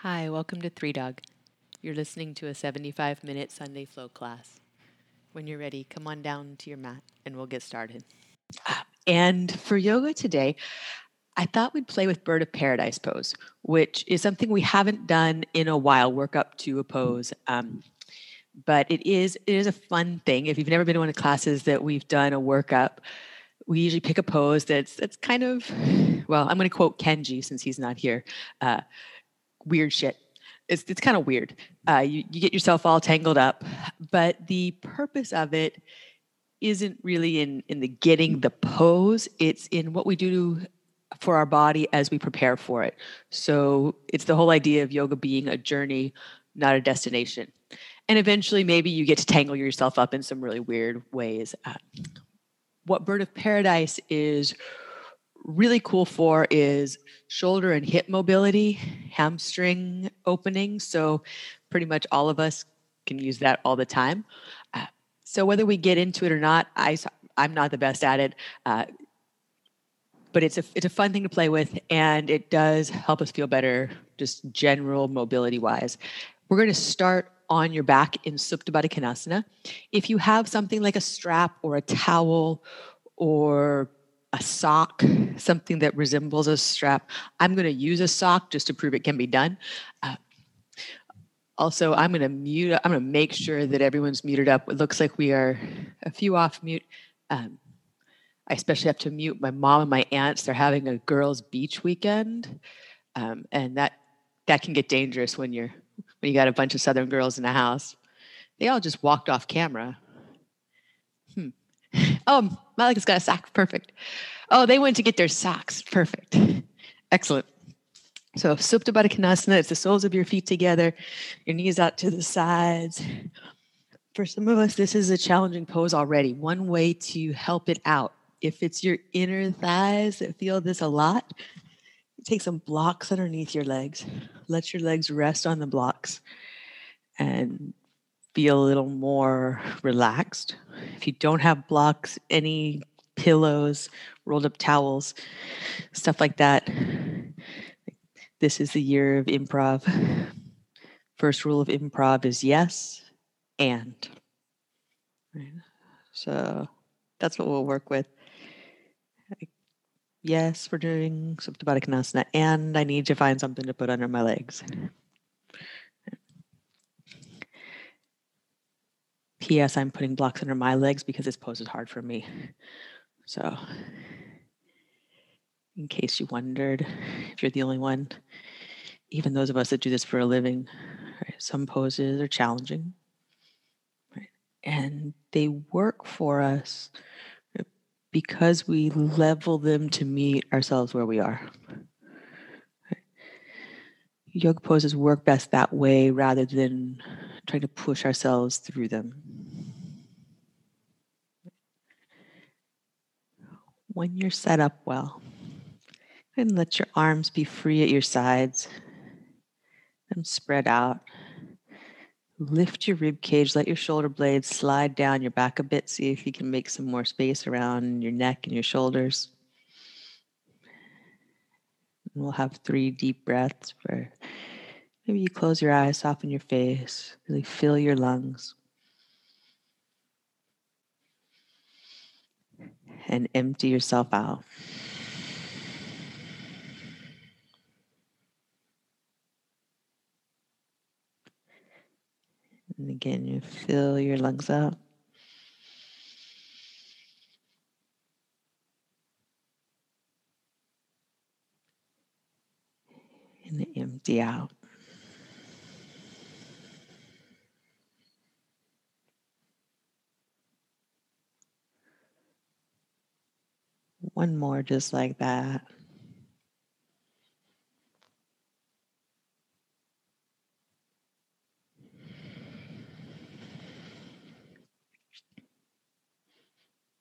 Hi, welcome to Three Dog. You're listening to a 75 minute Sunday flow class. When you're ready, come on down to your mat and we'll get started. And for yoga today, I thought we'd play with bird of paradise pose, which is something we haven't done in a while, work up to a pose. Um, but it is it is a fun thing. If you've never been to one of the classes that we've done a workup, we usually pick a pose that's that's kind of well, I'm going to quote Kenji since he's not here. Uh, weird shit. It's it's kind of weird. Uh, you you get yourself all tangled up, but the purpose of it isn't really in in the getting the pose. It's in what we do for our body as we prepare for it. So it's the whole idea of yoga being a journey, not a destination. And eventually, maybe you get to tangle yourself up in some really weird ways. Uh, what Bird of Paradise is really cool for is shoulder and hip mobility, hamstring opening. So, pretty much all of us can use that all the time. Uh, so, whether we get into it or not, I, I'm not the best at it. Uh, but it's a it's a fun thing to play with, and it does help us feel better, just general mobility wise. We're going to start on your back in Supta Baddha Konasana. If you have something like a strap or a towel or a sock, something that resembles a strap, I'm going to use a sock just to prove it can be done. Uh, also, I'm going to mute. I'm going to make sure that everyone's muted up. It looks like we are a few off mute. Um, I especially have to mute my mom and my aunts. They're having a girls' beach weekend, um, and that that can get dangerous when you're when you got a bunch of Southern girls in the house. They all just walked off camera. Hmm. Oh, Malika's got a sock. Perfect. Oh, they went to get their socks. Perfect. Excellent. So Supta Baddha it's the soles of your feet together, your knees out to the sides. For some of us, this is a challenging pose already. One way to help it out, if it's your inner thighs that feel this a lot, take some blocks underneath your legs. Let your legs rest on the blocks and feel a little more relaxed. If you don't have blocks, any pillows, rolled up towels, stuff like that. This is the year of improv. First rule of improv is yes and. Right. So that's what we'll work with yes, we're doing Supta Baddha Konasana, and I need to find something to put under my legs. P.S. I'm putting blocks under my legs because this pose is hard for me. So, in case you wondered, if you're the only one, even those of us that do this for a living, right, some poses are challenging, right, and they work for us because we level them to meet ourselves where we are. Yoga poses work best that way rather than trying to push ourselves through them. When you're set up well, and let your arms be free at your sides and spread out. Lift your rib cage, let your shoulder blades slide down your back a bit. See if you can make some more space around your neck and your shoulders. And we'll have three deep breaths where maybe you close your eyes, soften your face, really fill your lungs. And empty yourself out. And again, you fill your lungs up. And empty out. One more just like that.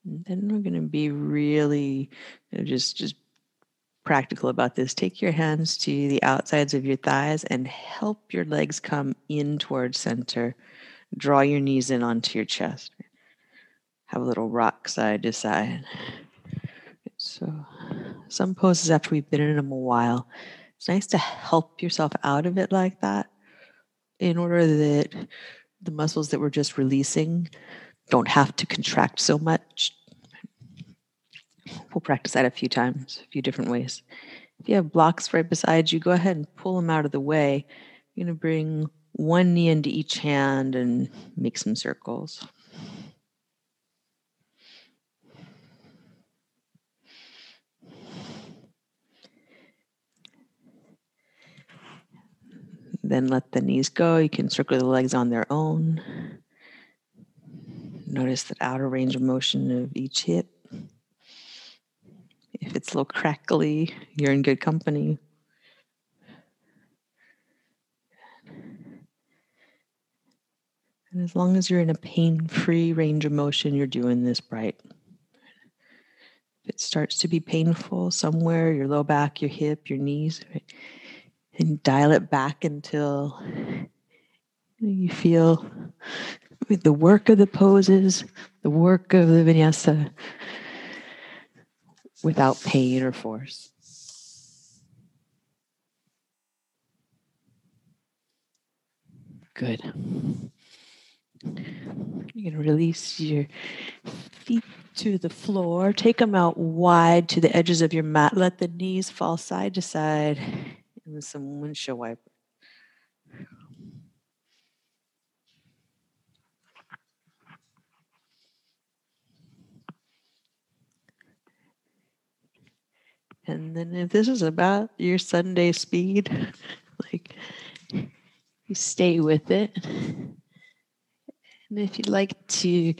then we're going to be really you know, just just practical about this. Take your hands to the outsides of your thighs and help your legs come in towards center. Draw your knees in onto your chest. Have a little rock side to side. So, some poses after we've been in them a while, It's nice to help yourself out of it like that in order that the muscles that we're just releasing don't have to contract so much. We'll practice that a few times, a few different ways. If you have blocks right beside you, go ahead and pull them out of the way. You're going to bring one knee into each hand and make some circles. Then let the knees go. You can circle the legs on their own. Notice the outer range of motion of each hip. If it's a little crackly, you're in good company. And as long as you're in a pain free range of motion, you're doing this bright. If it starts to be painful somewhere, your low back, your hip, your knees, right? And dial it back until you feel the work of the poses, the work of the vinyasa without pain or force. Good. Going to release your feet to the floor. Take them out wide to the edges of your mat. Let the knees fall side to side and some windshield wiper. And then if this is about your Sunday speed, like you stay with it. And if you'd like to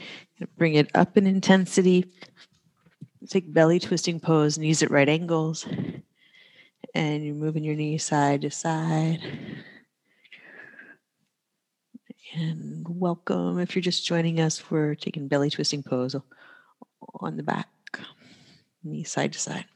bring it up in intensity, take belly twisting pose, knees at right angles and you're moving your knees side to side. And welcome if you're just joining us. We're taking belly twisting pose on the back, knee side to side.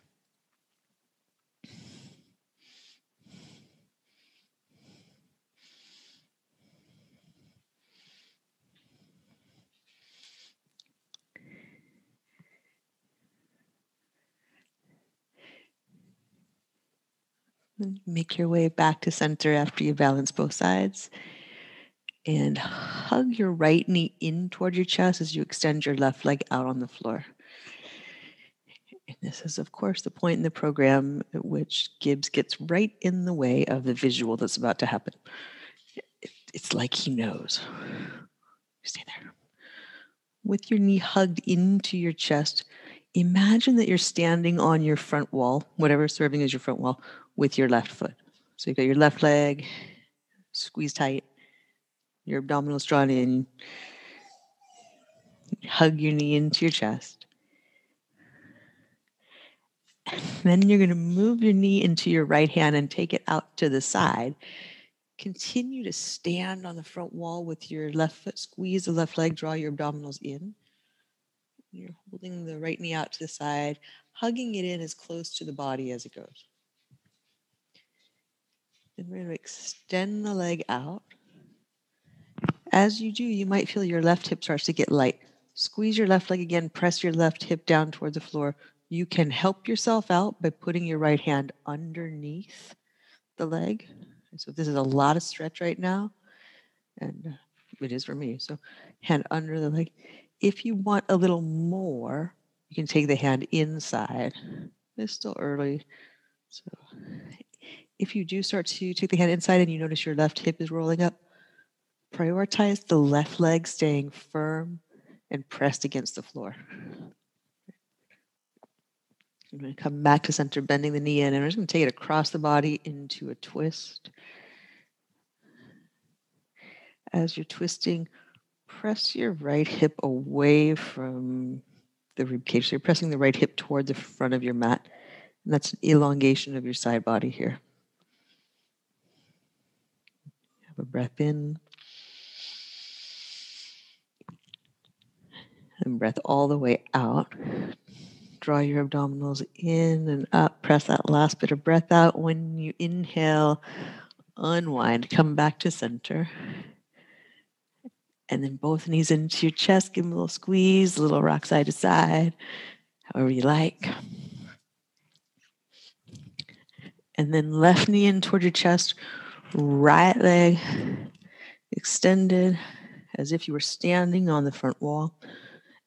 Make your way back to center after you balance both sides. And hug your right knee in toward your chest as you extend your left leg out on the floor. And this is, of course, the point in the program at which Gibbs gets right in the way of the visual that's about to happen. It's like he knows. Stay there. With your knee hugged into your chest, imagine that you're standing on your front wall, whatever serving as your front wall, with your left foot. So you've got your left leg squeeze tight, your abdominals drawn in. Hug your knee into your chest. And then you're going to move your knee into your right hand and take it out to the side. Continue to stand on the front wall with your left foot, squeeze the left leg, draw your abdominals in. You're holding the right knee out to the side, hugging it in as close to the body as it goes. Then we're going to extend the leg out. As you do, you might feel your left hip starts to get light. Squeeze your left leg again, press your left hip down toward the floor. You can help yourself out by putting your right hand underneath the leg. So this is a lot of stretch right now, and it is for me. So hand under the leg. If you want a little more, you can take the hand inside. It's still early. So if you do start to take the hand inside and you notice your left hip is rolling up, prioritize the left leg staying firm and pressed against the floor. I'm going to come back to center, bending the knee in, and I'm just going to take it across the body into a twist. As you're twisting, press your right hip away from the rib cage. So you're pressing the right hip toward the front of your mat. And that's an elongation of your side body here. Have a breath in. And breath all the way out. Draw your abdominals in and up. Press that last bit of breath out. When you inhale, unwind, come back to center and then both knees into your chest. Give them a little squeeze, a little rock side to side, however you like. And then left knee in toward your chest, right leg extended as if you were standing on the front wall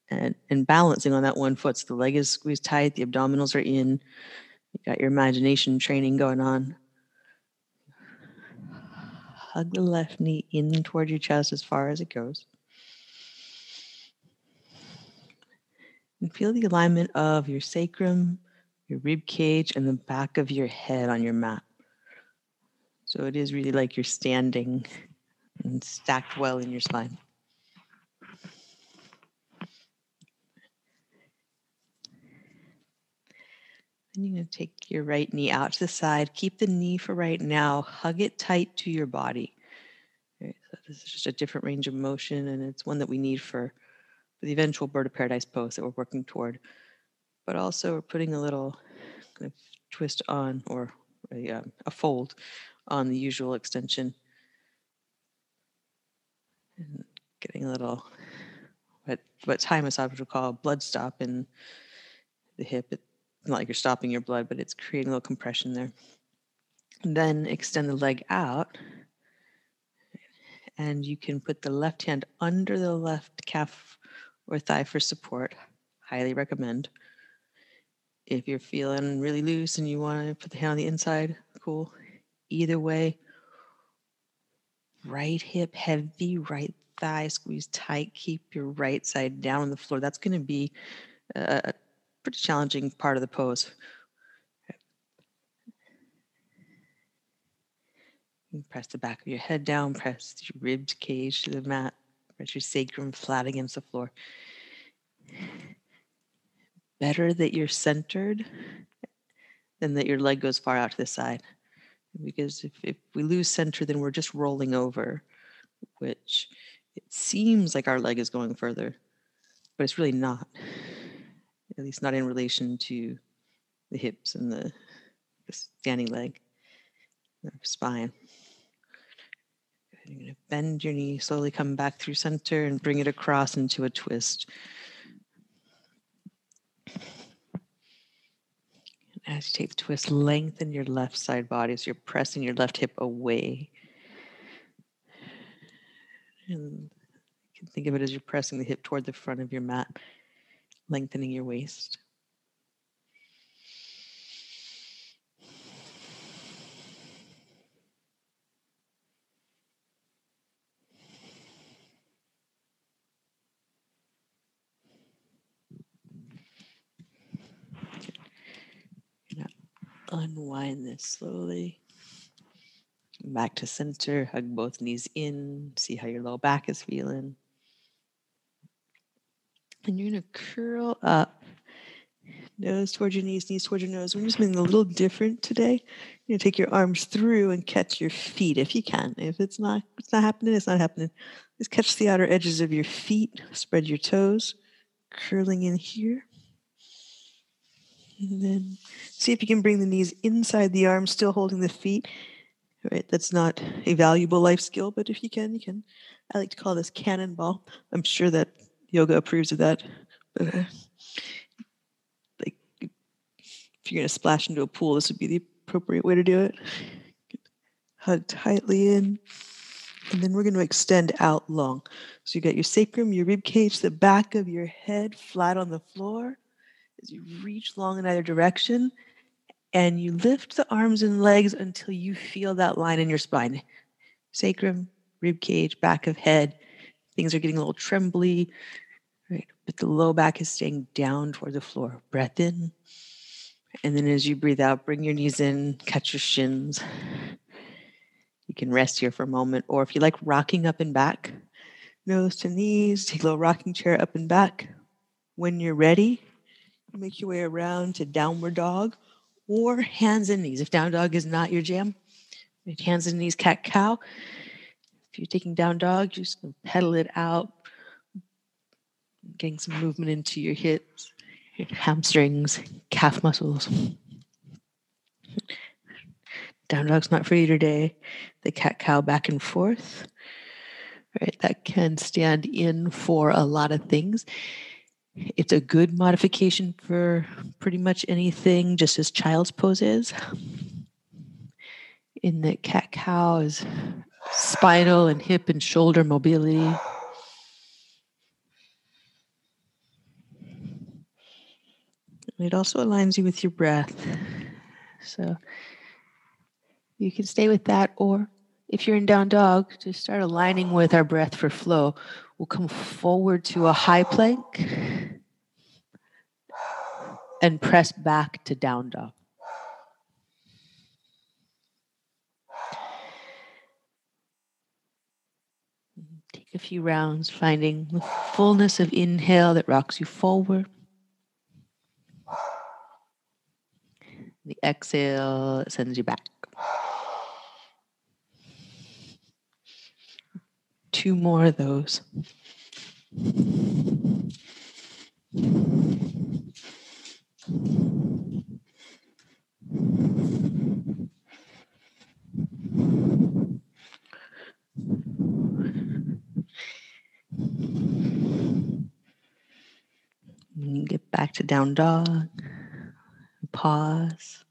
and, and balancing on that one foot. So the leg is squeezed tight, the abdominals are in. You got your imagination training going on. Hug the left knee in toward your chest as far as it goes. And feel the alignment of your sacrum, your rib cage, and the back of your head on your mat. So it is really like you're standing and stacked well in your spine. Then you're going to take your right knee out to the side. Keep the knee for right now. Hug it tight to your body. so this is just a different range of motion, and it's one that we need for, for the eventual bird of paradise pose that we're working toward. But also, we're putting a little kind of twist on or a, um, a fold on the usual extension. And getting a little what what Thai massage would call blood stop in the hip. It, not like you're stopping your blood, but it's creating a little compression there. And then extend the leg out. And you can put the left hand under the left calf or thigh for support. Highly recommend. If you're feeling really loose and you want to put the hand on the inside, cool. Either way, right hip heavy, right thigh squeeze tight. Keep your right side down on the floor. That's going to be a pretty challenging part of the pose. Press the back of your head down, press your ribs cage to the mat, press your sacrum flat against the floor. Better that you're centered than that your leg goes far out to the side. Because if, if we lose center, then we're just rolling over, which it seems like our leg is going further, but it's really not at least not in relation to the hips and the, the standing leg, spine. You're going to bend your knee, slowly come back through center and bring it across into a twist. As you take the twist, lengthen your left side body as you're pressing your left hip away. And you can think of it as you're pressing the hip toward the front of your mat lengthening your waist. Unwind this slowly. Back to center, hug both knees in, see how your low back is feeling. And you're going to curl up, nose towards your knees, knees towards your nose. We're just something a little different today. You're to take your arms through and catch your feet if you can. If it's not, it's not happening, it's not happening. Just catch the outer edges of your feet, spread your toes, curling in here. And then see if you can bring the knees inside the arms, still holding the feet. Right, that's not a valuable life skill, but if you can, you can. I like to call this cannonball. I'm sure that yoga approves of that. But uh, like, if you're to splash into a pool, this would be the appropriate way to do it. Hug tightly in. And then we're going to extend out long. So you got your sacrum, your rib cage, the back of your head flat on the floor as you reach long in either direction. And you lift the arms and legs until you feel that line in your spine. Sacrum, rib cage, back of head. Things are getting a little trembly. Right. But the low back is staying down toward the floor. Breath in. And then as you breathe out, bring your knees in, catch your shins. You can rest here for a moment. Or if you like rocking up and back, nose to knees, take a little rocking chair up and back. When you're ready, make your way around to downward dog or hands and knees. If down dog is not your jam, make hands and knees, cat cow. If you're taking down dog, you're just gonna pedal it out, getting some movement into your hips, hamstrings, calf muscles. Down dog's not for you today. The cat cow back and forth. Right, that can stand in for a lot of things. It's a good modification for pretty much anything, just as child's pose is. in that cat cow is spinal and hip and shoulder mobility. It also aligns you with your breath. So you can stay with that, or if you're in down dog, just start aligning with our breath for flow. We'll come forward to a high plank and press back to down dog. Take a few rounds, finding the fullness of inhale that rocks you forward. The exhale sends you back. Two more of those. Get back to down dog. Pause.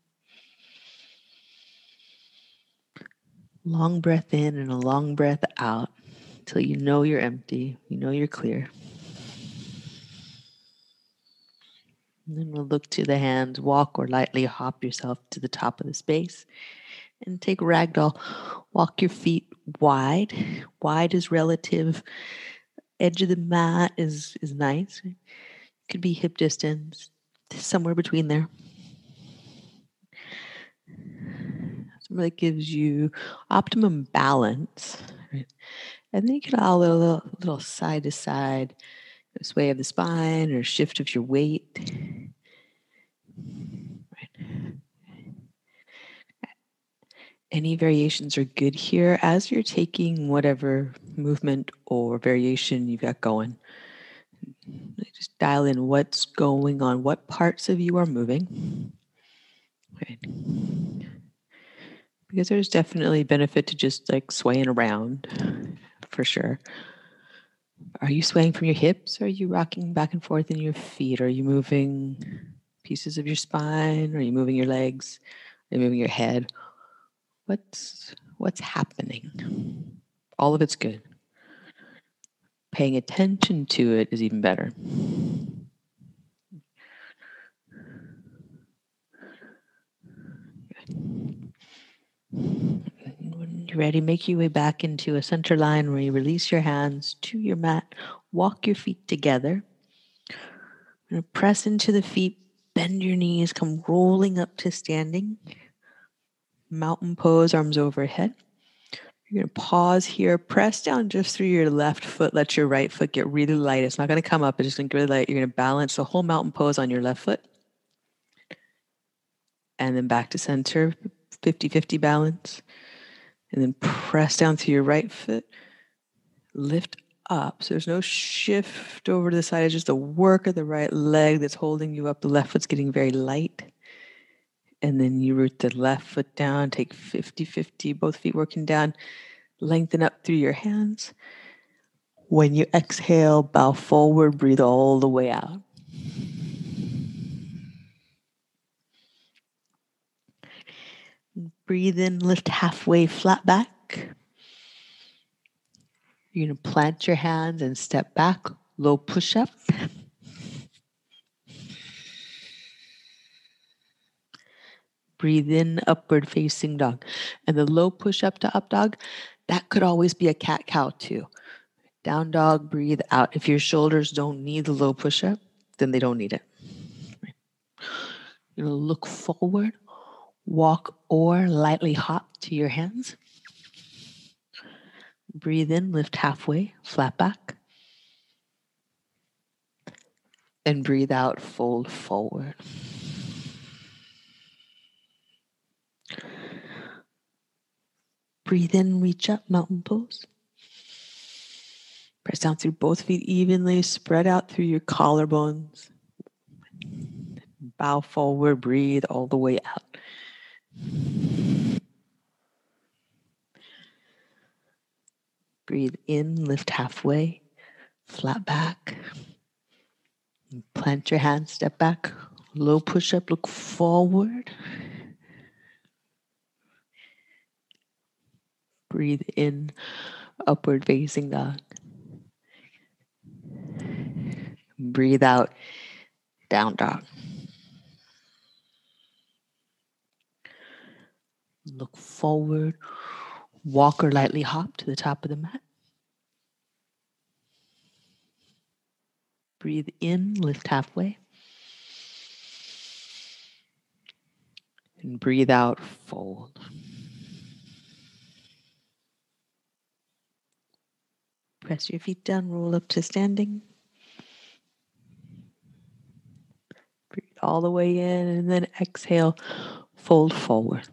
Long breath in and a long breath out until you know you're empty, you know you're clear. And then we'll look to the hands, walk or lightly hop yourself to the top of the space. And take ragdoll. Walk your feet wide. Wide is relative. Edge of the mat is, is nice. Could be hip distance, somewhere between there. Somewhere that gives you optimum balance. And then you can all a little, little side to side sway of the spine or shift of your weight. Right. Any variations are good here as you're taking whatever movement or variation you've got going. Just dial in what's going on, what parts of you are moving. Right. Because there's definitely benefit to just like swaying around for sure. Are you swaying from your hips? Are you rocking back and forth in your feet? Are you moving pieces of your spine? Are you moving your legs? Are you moving your head? What's what's happening? All of it's good. Paying attention to it is even better. When you're ready, make your way back into a center line where you release your hands to your mat. Walk your feet together. Press into the feet, bend your knees, come rolling up to standing. Mountain pose, arms overhead. You're going to pause here, press down just through your left foot. Let your right foot get really light. It's not going to come up, it's just going to get really light. You're going to balance the whole mountain pose on your left foot. And then back to center, 50 50 balance. And then press down through your right foot. Lift up. So there's no shift over to the side. It's just the work of the right leg that's holding you up. The left foot's getting very light. And then you root the left foot down, take 50 50, both feet working down. Lengthen up through your hands. When you exhale, bow forward, breathe all the way out. Breathe in, lift halfway, flat back. You're going to plant your hands and step back, low push up. Breathe in, upward facing dog. And the low push up to up dog, that could always be a cat cow too. Down dog, breathe out. If your shoulders don't need the low push up, then they don't need it. You're going to look forward Walk or lightly hop to your hands. Breathe in, lift halfway, flat back. And breathe out, fold forward. Breathe in, reach up, mountain pose. Press down through both feet evenly, spread out through your collarbones. Bow forward, breathe all the way out. Breathe in, lift halfway, flat back. Plant your hands, step back, low push up, look forward. Breathe in, upward facing dog. Breathe out, down dog. Look forward, walk or lightly hop to the top of the mat. Breathe in, lift halfway. And breathe out, fold. Press your feet down, roll up to standing. Breathe all the way in and then exhale, fold forward.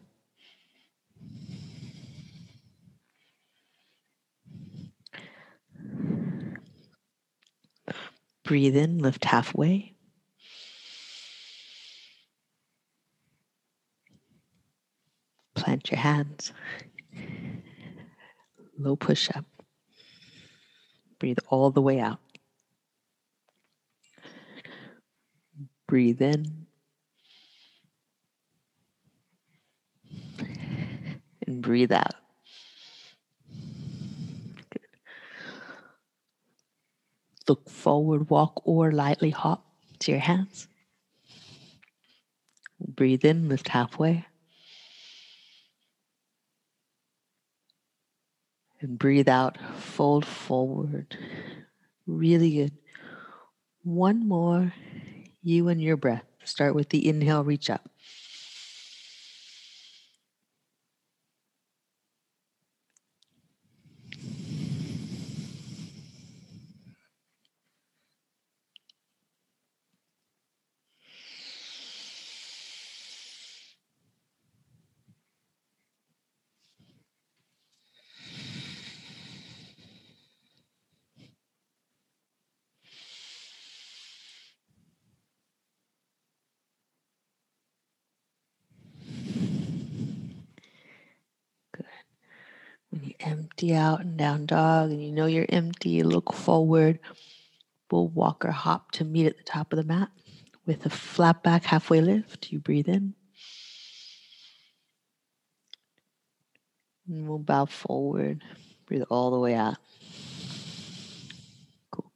Breathe in, lift halfway. Plant your hands. Low push up. Breathe all the way out. Breathe in. And breathe out. Look forward, walk, or lightly hop to your hands. Breathe in, lift halfway. And breathe out, fold forward. Really good. One more, you and your breath. Start with the inhale, reach up. When you empty out and down dog and you know you're empty, look forward. We'll walk or hop to meet at the top of the mat with a flat back halfway lift. You breathe in. And we'll bow forward. Breathe all the way out. Cool.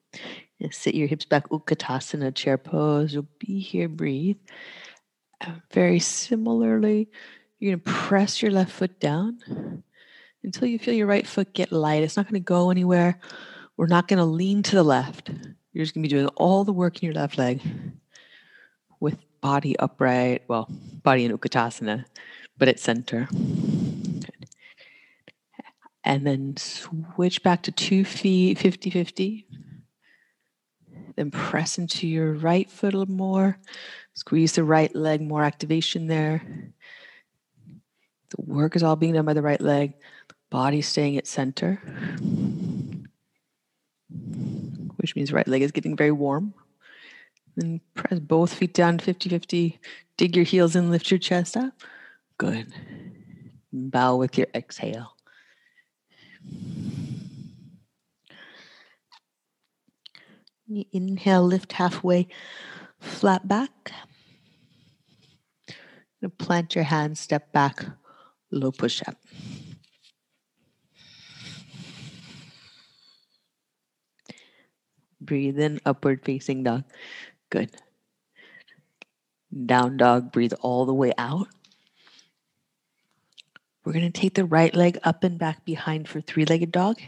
And sit your hips back, Utkatasana, chair pose. You'll be here, breathe. Uh, very similarly, you're going to press your left foot down until you feel your right foot get light. It's not going to go anywhere. We're not going to lean to the left. You're just going to be doing all the work in your left leg with body upright, well, body in Utkatasana, but at center. And then switch back to two feet, 50 50. Then press into your right foot a little more. Squeeze the right leg, more activation there. The work is all being done by the right leg. Body staying at center, which means right leg is getting very warm. Then press both feet down 50 50. Dig your heels in, lift your chest up. Good. Bow with your exhale. Inhale, lift halfway, flat back. Plant your hands, step back, low push up. Breathe in, upward facing dog. Good. Down dog, breathe all the way out. We're going to take the right leg up and back behind for three legged dog.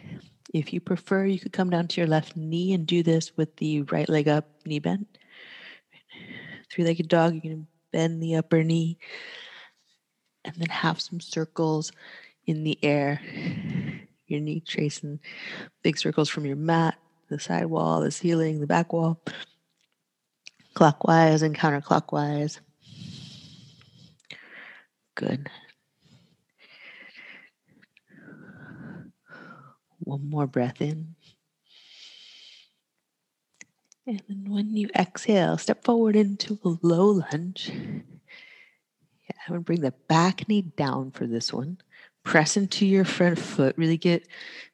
If you prefer, you could come down to your left knee and do this with the right leg up, knee bent. Three legged dog, you're going to bend the upper knee and then have some circles in the air. Your knee tracing big circles from your mat the side wall, the ceiling, the back wall, clockwise and counterclockwise. Good. One more breath in. And then when you exhale, step forward into a low lunge. Yeah, I'm gonna bring the back knee down for this one. Press into your front foot. Really get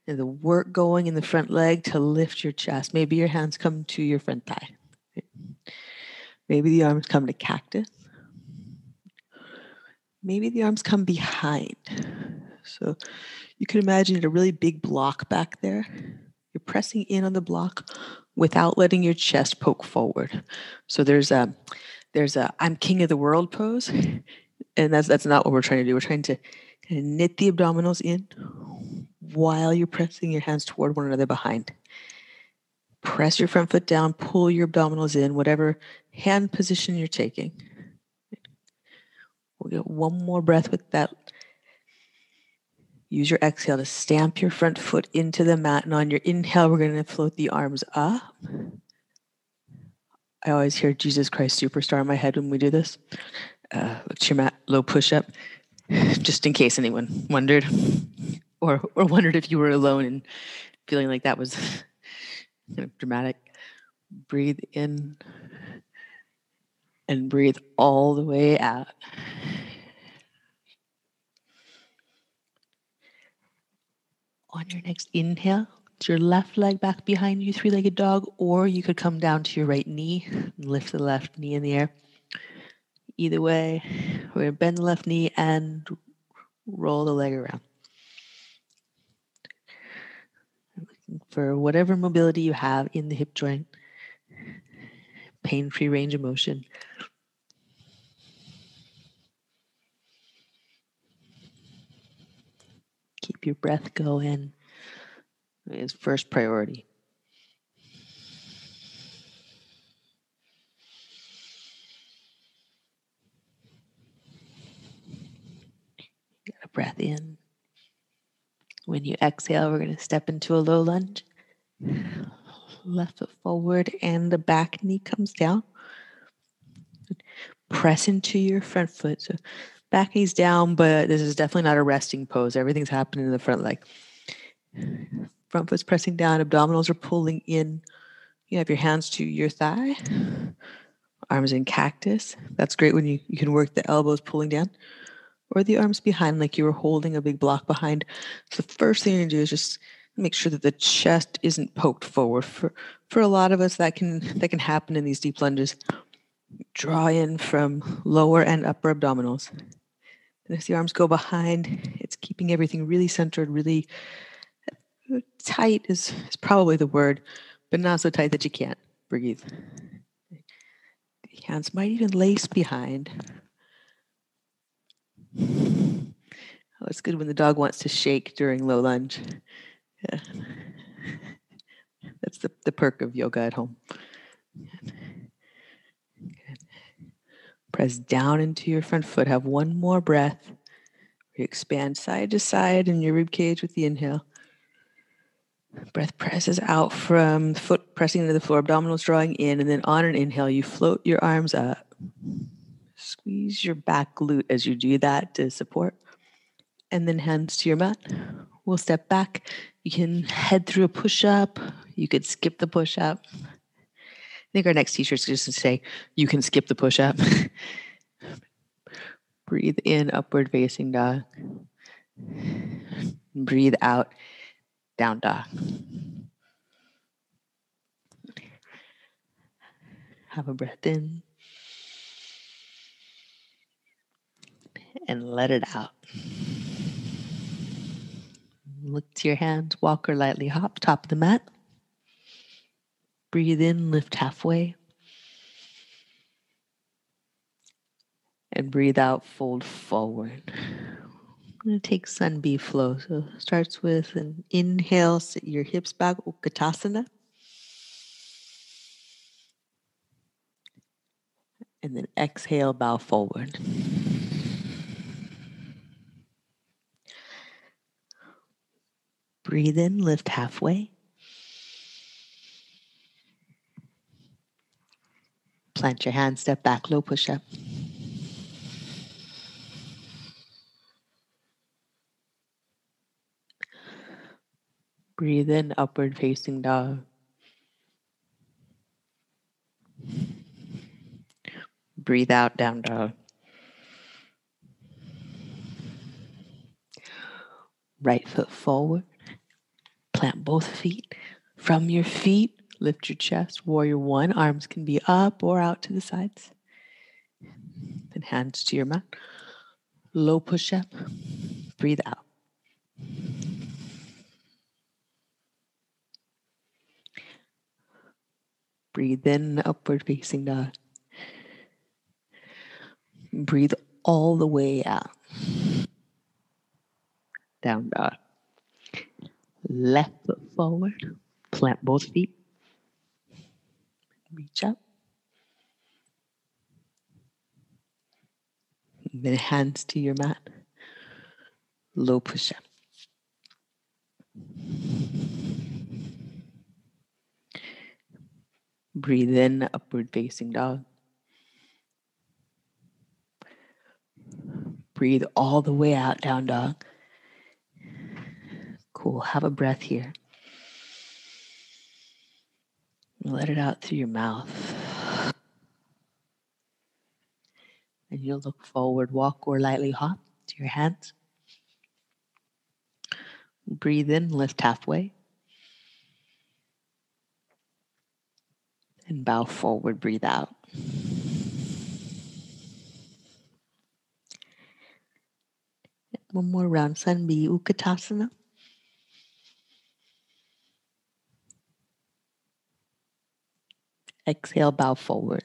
the work going in the front leg to lift your chest. Maybe your hands come to your front thigh. Maybe the arms come to cactus. Maybe the arms come behind. So You can imagine a really big block back there. You're pressing in on the block without letting your chest poke forward. So there's a there's a I'm king of the world pose, and that's that's not what we're trying to do. We're trying to of knit the abdominals in while you're pressing your hands toward one another behind. Press your front foot down, pull your abdominals in, whatever hand position you're taking. We'll get one more breath with that. Use your exhale to stamp your front foot into the mat. And on your inhale, we're going to float the arms up. I always hear Jesus Christ Superstar in my head when we do this. Uh, lift your mat, low push up, just in case anyone wondered or, or wondered if you were alone and feeling like that was kind of dramatic. Breathe in and breathe all the way out. On your next inhale, your left leg back behind you, three legged dog, or you could come down to your right knee and lift the left knee in the air. Either way, we're to bend the left knee and roll the leg around. For whatever mobility you have in the hip joint, pain free range of motion. Keep your breath going is first priority. Breath in. When you exhale, we're going to step into a low lunge. Left foot forward and the back knee comes down. Press into your front foot. So back knee's down, but this is definitely not a resting pose. Everything's happening in the front leg. Front foot's pressing down, abdominals are pulling in. You have your hands to your thigh, arms in cactus. That's great when you, you can work the elbows pulling down or the arms behind like you were holding a big block behind. So the first thing you're gonna do is just make sure that the chest isn't poked forward. For for a lot of us that can that can happen in these deep lunges. Draw in from lower and upper abdominals. And as the arms go behind, it's keeping everything really centered, really uh, tight is, is probably the word, but not so tight that you can't breathe. The hands might even lace behind. Oh, it's good when the dog wants to shake during low lunge. Yeah. That's the, the perk of yoga at home. Good. Press down into your front foot. Have one more breath. You expand side to side in your rib cage with the inhale. Breath presses out from foot pressing into the floor, abdominals drawing in, and then on an inhale, you float your arms up. Squeeze your back glute as you do that to support. And then hands to your mat. We'll step back. You can head through a push up. You could skip the push up. I think our next t shirt is just to say, you can skip the push up. Breathe in, upward facing dog. Breathe out down dog. Have a breath in and let it out. Look to your hands, walk or lightly hop, top of the mat. Breathe in, lift halfway. And breathe out, fold forward. I'm going to take Sun B flow. So starts with an inhale, sit your hips back, Utkatasana. And then exhale, bow forward. Breathe in, lift halfway. Plant your hands, step back, low push up. Breathe in, upward facing dog. Breathe out, down dog. Right foot forward. Plant both feet. From your feet, lift your chest, warrior one. Arms can be up or out to the sides. Then hands to your mat. Low push up. Breathe out. Breathe in, upward facing dog. Breathe all the way out. Down dog. Left foot forward. Plant both feet. Reach up. Then hands to your mat. Low push up. Breathe in, upward facing dog. Breathe all the way out, down dog. Cool. Have a breath here. Let it out through your mouth. And you'll look forward, walk or lightly hop to your hands. Breathe in, lift halfway. And bow forward, breathe out. One more round, Sun B, Exhale, bow forward.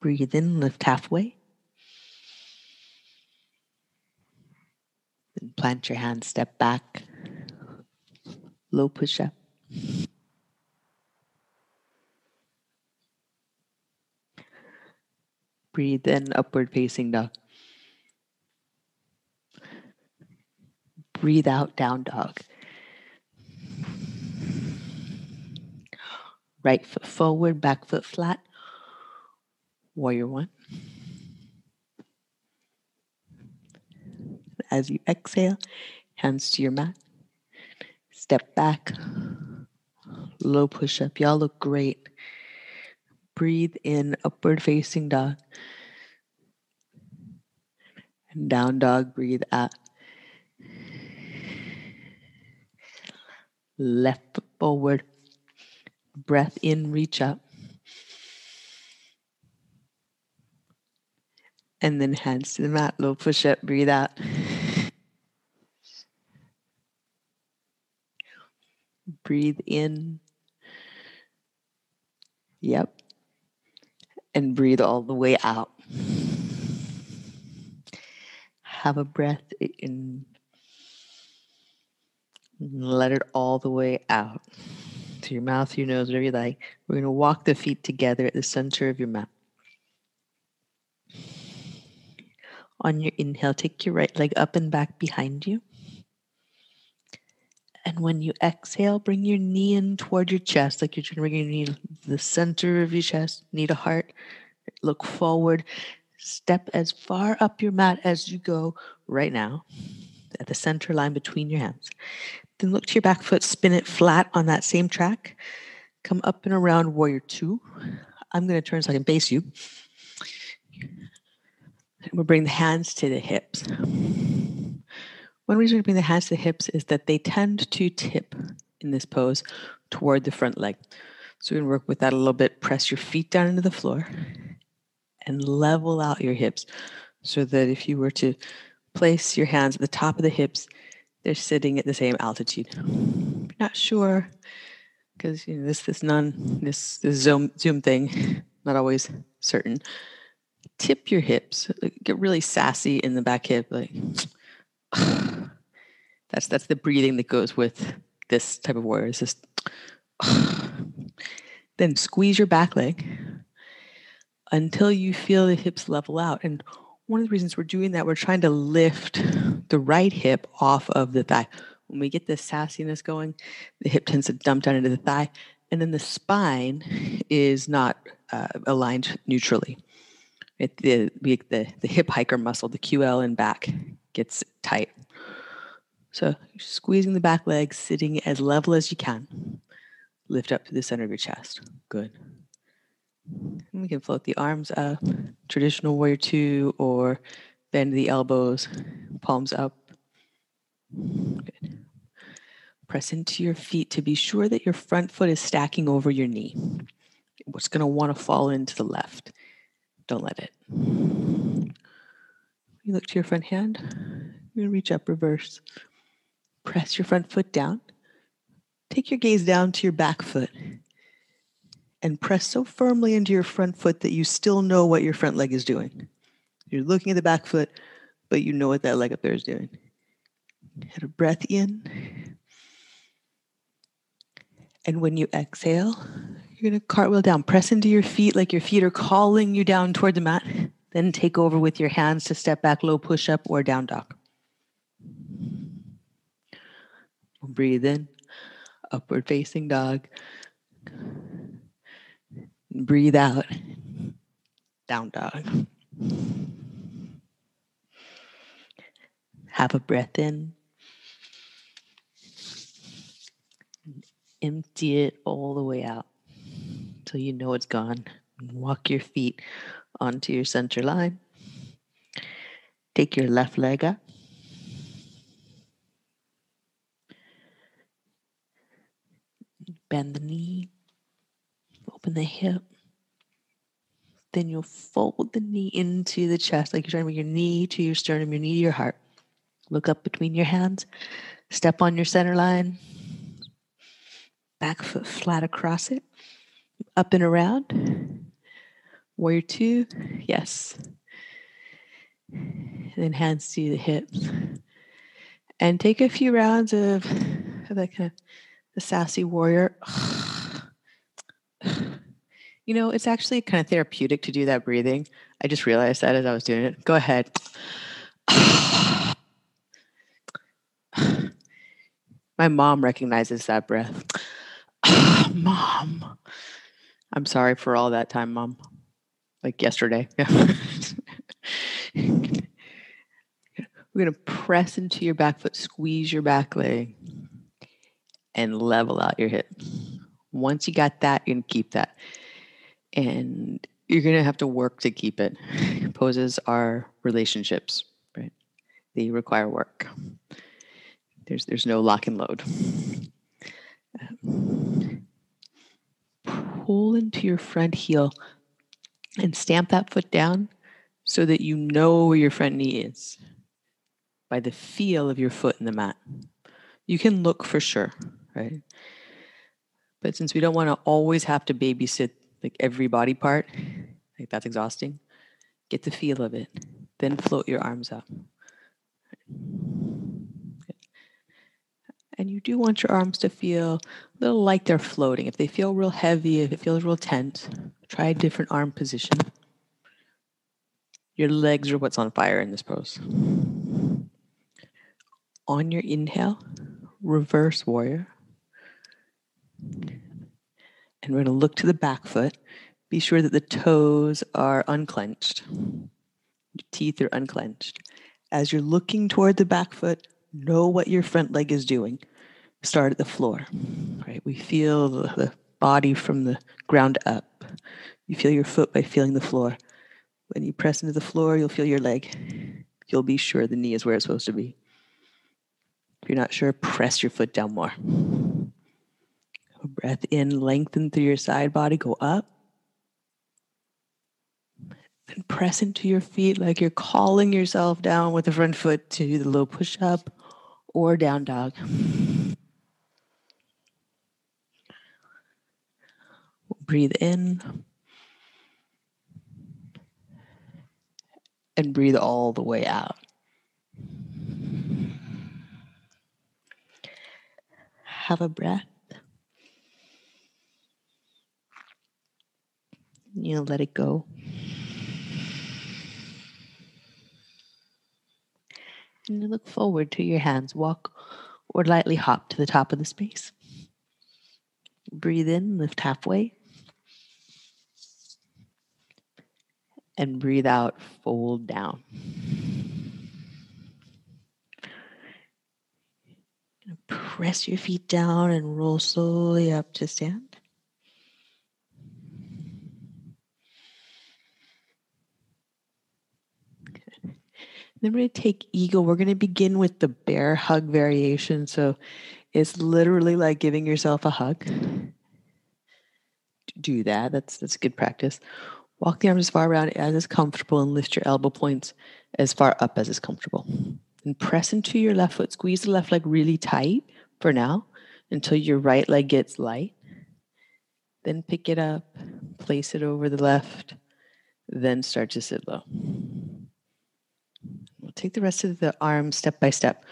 Breathe in, lift halfway. Then plant your hands, step back. Low push up. Breathe in, upward facing dog. Breathe out, down dog. Right foot forward, back foot flat. Warrior one. As you exhale, hands to your mat. Step back. Low push up. Y'all look great. Breathe in, upward facing dog. And down dog, breathe out. Left foot forward. Breath in, reach up. And then hands to the mat, low push up, breathe out. Breathe in. Yep. And breathe all the way out. Have a breath in. Let it all the way out to your mouth, your nose, whatever you like. We're going to walk the feet together at the center of your mat. On your inhale, take your right leg up and back behind you. And when you exhale, bring your knee in toward your chest, like you're trying to bring your knee to the center of your chest, knee to heart. Look forward. Step as far up your mat as you go right now, at the center line between your hands. Then look to your back foot, spin it flat on that same track. Come up and around warrior two. I'm going to turn so I can base you. We'll bring the hands to the hips. One reason we bring the hands to the hips is that they tend to tip in this pose toward the front leg. So we're going to work with that a little bit. Press your feet down into the floor and level out your hips so that if you were to place your hands at the top of the hips, they're sitting at the same altitude. Not sure because you know this this non this this zoom zoom thing not always certain. Tip your hips. Get really sassy in the back hip, like that's that's the breathing that goes with this type of warrior. It's just then squeeze your back leg until you feel the hips level out. And one of the reasons we're doing that, we're trying to lift the right hip off of the thigh. When we get this sassiness going, the hip tends to dump down into the thigh, and then the spine is not uh, aligned neutrally. It, the, the, the hip hiker muscle, the QL and back, gets tight. So squeezing the back leg, sitting as level as you can. Lift up to the center of your chest. Good. And we can float the arms up, traditional warrior two, or bend the elbows, palms up. Good. Press into your feet to be sure that your front foot is stacking over your knee. What's going to want to fall into the left. Don't let it. You look to your front hand. You're going to reach up, reverse. press your front foot down. Take your gaze down to your back foot and press so firmly into your front foot that you still know what your front leg is doing. You're looking at the back foot, but you know what that leg up there is doing. Get a breath in. And when you exhale, you're going to cartwheel down. Press into your feet like your feet are calling you down toward the mat. Then take over with your hands to step back, low push up or down dog. Breathe in, upward facing dog. Breathe out, down dog. Have a breath in. Empty it all the way out until you know it's gone. Walk your feet onto your center line. Take your left leg up. Bend the knee. Open the hip. Then you'll fold the knee into the chest like you're trying to bring your knee to your sternum, your knee to your heart. Look up between your hands. Step on your center line. Back foot flat across it. Up and around. Warrior two. Yes. And then hands to the hips. And take a few rounds of, of that kind of the sassy warrior. You know, it's actually kind of therapeutic to do that breathing. I just realized that as I was doing it. Go ahead. My mom recognizes that breath. mom. I'm sorry for all that time, mom. Like yesterday. We're going to press into your back foot, squeeze your back leg, and level out your hip. Once you got that, going to keep that and you're going to have to work to keep it. Poses are relationships, right? They require work. There's there's no lock and load. Um, pull into your front heel and stamp that foot down so that you know where your front knee is by the feel of your foot in the mat. You can look for sure, right? But since we don't want to always have to babysit like every body part. Like that's exhausting. Get the feel of it. Then float your arms up. And you do want your arms to feel a little like they're floating. If they feel real heavy, if it feels real tense, try a different arm position. Your legs are what's on fire in this pose. On your inhale, reverse warrior. And we're going to look to the back foot. Be sure that the toes are unclenched. Your teeth are unclenched. As you're looking toward the back foot, know what your front leg is doing. Start at the floor. Right? We feel the body from the ground up. You feel your foot by feeling the floor. When you press into the floor, you'll feel your leg. You'll be sure the knee is where it's supposed to be. If you're not sure, press your foot down more. Breath in, lengthen through your side body, go up. Then press into your feet like you're calling yourself down with the front foot to the low push up or down dog. Breathe in and breathe all the way out. Have a breath. You know, let it go. And you look forward to your hands. Walk or lightly hop to the top of the space. Breathe in, lift halfway. And breathe out, fold down. Press your feet down and roll slowly up to stand. Then we're going to take eagle. We're going to begin with the bear hug variation. So it's literally like giving yourself a hug. Do that. That's that's good practice. Walk the arms as far around as is comfortable and lift your elbow points as far up as is comfortable. and press into your left foot. Squeeze the left leg really tight for now until your right leg gets light. Then pick it up, place it over the left, then start to sit low. Take the rest of the arm step by step.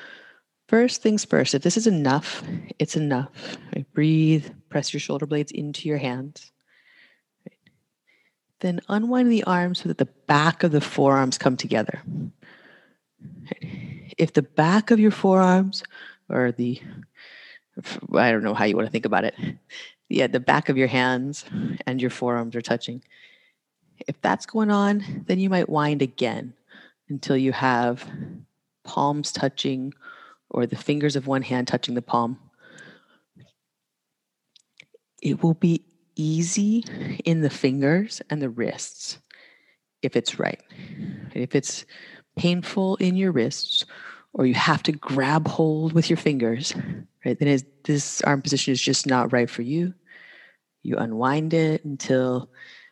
First things first, if this is enough, it's enough. Right? Breathe, press your shoulder blades into your hands. Right? Then unwind the arm so that the back of the forearms come together. Right? If the back of your forearms or the, I don't know how you want to think about it, yeah, the back of your hands and your forearms are touching. If that's going on, then you might wind again until you have palms touching or the fingers of one hand touching the palm. It will be easy in the fingers and the wrists if it's right. If it's painful in your wrists or you have to grab hold with your fingers, right, then this arm position is just not right for you. You unwind it until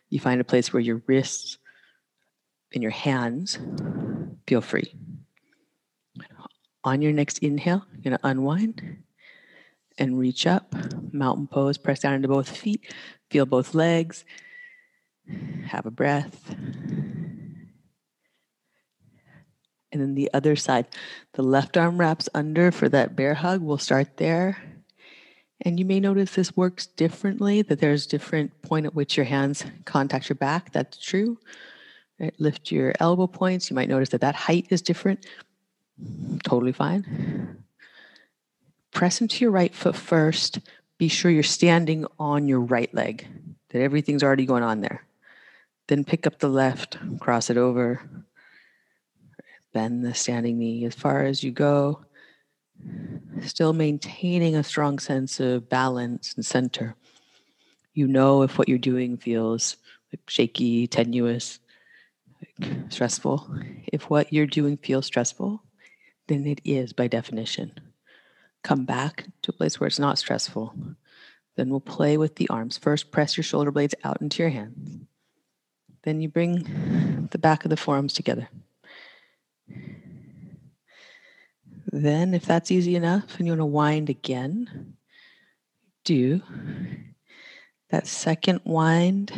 you find a place where your wrists and your hands feel free. On your next inhale, you're going to unwind and reach up. Mountain pose, press down into both feet. Feel both legs. Have a breath. And then the other side, the left arm wraps under for that bear hug. We'll start there. And you may notice this works differently, that there's different point at which your hands contact your back. That's true. Right? Lift your elbow points. You might notice that that height is different. Totally fine. Press into your right foot first. Be sure you're standing on your right leg, that everything's already going on there. Then pick up the left, cross it over, bend the standing knee as far as you go, still maintaining a strong sense of balance and center. You know if what you're doing feels shaky, tenuous, stressful. If what you're doing feels stressful, then it is by definition. Come back to a place where it's not stressful. Then we'll play with the arms. First, press your shoulder blades out into your hands. Then you bring the back of the forearms together. Then, if that's easy enough and you want to wind again, do that second wind.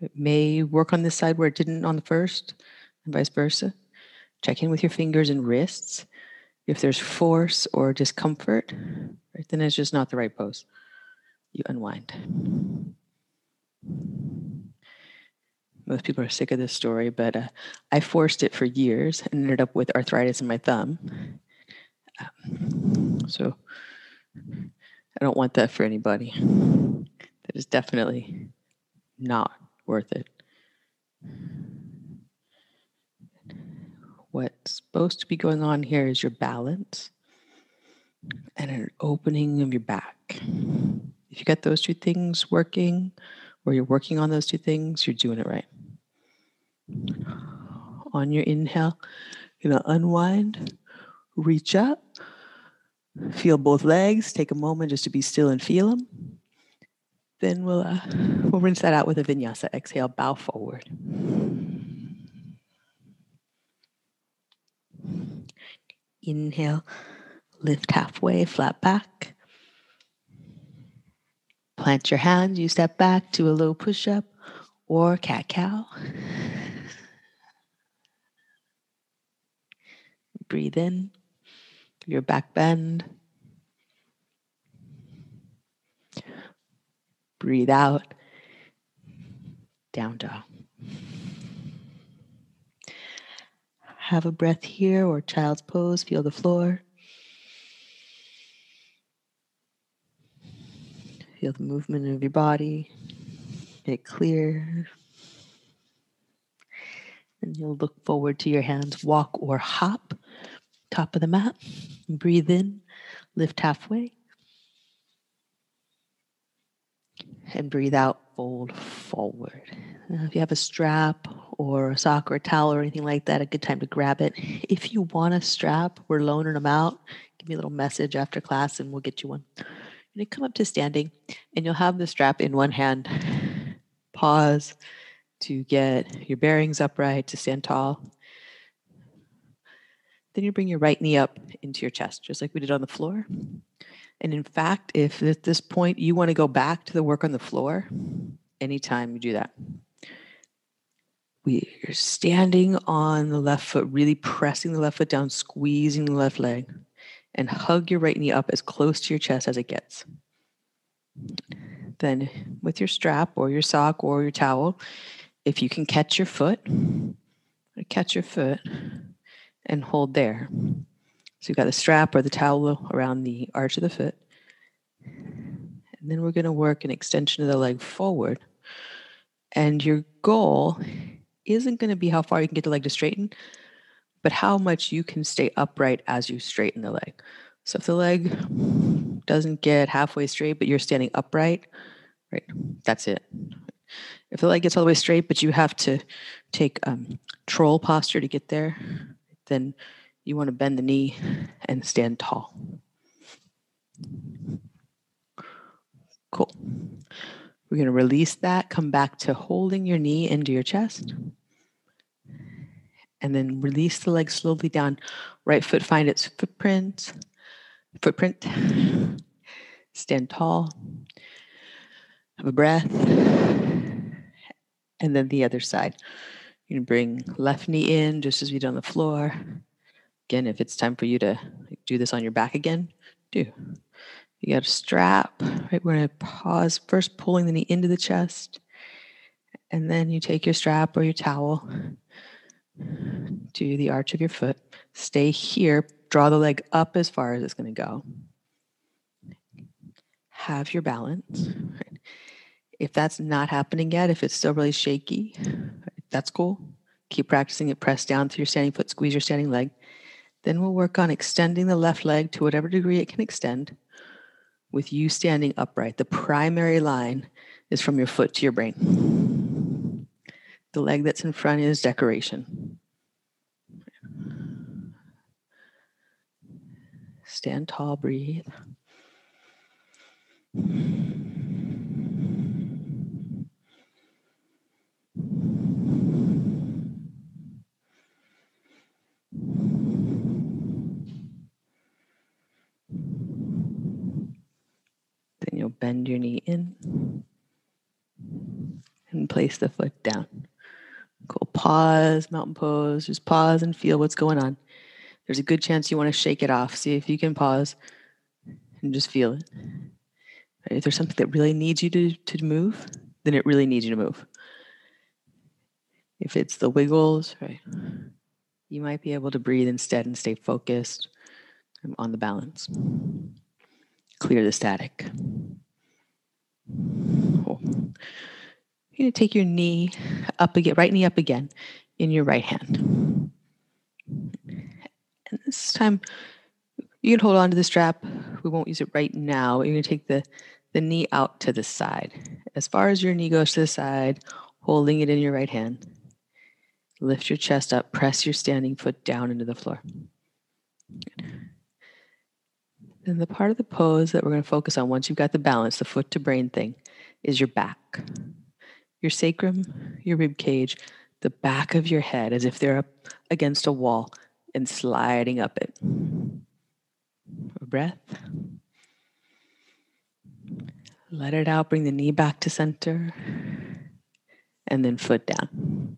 It may work on this side where it didn't on the first, and vice versa. Check in with your fingers and wrists. If there's force or discomfort, right, then it's just not the right pose. You unwind. Most people are sick of this story, but uh, I forced it for years and ended up with arthritis in my thumb. Um, so I don't want that for anybody. That is definitely not worth it. What's supposed to be going on here is your balance and an opening of your back. If you got those two things working, or you're working on those two things, you're doing it right. On your inhale, you're gonna unwind, reach up, feel both legs. Take a moment just to be still and feel them. Then we'll uh, we'll rinse that out with a vinyasa. Exhale, bow forward. Inhale, lift halfway, flat back. Plant your hands, you step back to a low push up or cat cow. Breathe in, your back bend. Breathe out, down dog. Have a breath here or child's pose, feel the floor. Feel the movement of your body. Get clear. And you'll look forward to your hands, walk or hop, top of the mat. Breathe in, lift halfway. And breathe out, fold forward. If you have a strap or a sock or a towel or anything like that, a good time to grab it. If you want a strap, we're loaning them out. Give me a little message after class and we'll get you one. To come up to standing and you'll have the strap in one hand. Pause to get your bearings upright, to stand tall. Then you bring your right knee up into your chest, just like we did on the floor. And in fact, if at this point you want to go back to the work on the floor, anytime you do that. Are standing on the left foot, really pressing the left foot down, squeezing the left leg, and hug your right knee up as close to your chest as it gets. Then, with your strap or your sock or your towel, if you can catch your foot, catch your foot and hold there. So you've got the strap or the towel around the arch of the foot. And then we're going to work an extension of the leg forward. And your goal isn't going to be how far you can get the leg to straighten, but how much you can stay upright as you straighten the leg. So if the leg doesn't get halfway straight, but you're standing upright, right, that's it. If the leg gets all the way straight, but you have to take um, troll posture to get there, then you want to bend the knee and stand tall. Cool. We're going to release that, come back to holding your knee into your chest. And then release the leg slowly down. Right foot find its footprint. Footprint. Stand tall. Have a breath. And then the other side. Going to bring left knee in just as we did on the floor. Again, if it's time for you to do this on your back again, do. You got a strap, right? We're going to pause first, pulling the knee into the chest. And then you take your strap or your towel to the arch of your foot. Stay here. Draw the leg up as far as it's going to go. Have your balance. If that's not happening yet, if it's still really shaky, that's cool. Keep practicing it. Press down through your standing foot, squeeze your standing leg. Then we'll work on extending the left leg to whatever degree it can extend with you standing upright. The primary line is from your foot to your brain. The leg that's in front is decoration. Stand tall, breathe. Then bend your knee in and place the foot down. Cool. Pause, mountain pose. Just pause and feel what's going on. There's a good chance you want to shake it off. See if you can pause and just feel it. If there's something that really needs you to, to move, then it really needs you to move. If it's the wiggles, right, you might be able to breathe instead and stay focused on the balance clear the static. You're going to take your knee up again, right knee up again in your right hand. And this time, you can hold on to the strap. We won't use it right now. You're going to take the, the knee out to the side. As far as your knee goes to the side, holding it in your right hand. Lift your chest up, press your standing foot down into the floor. Good. Then the part of the pose that we're going to focus on once you've got the balance, the foot to brain thing, is your back. Your sacrum, your rib cage, the back of your head as if they're up against a wall and sliding up it. Breath. Let it out. Bring the knee back to center. And then foot down.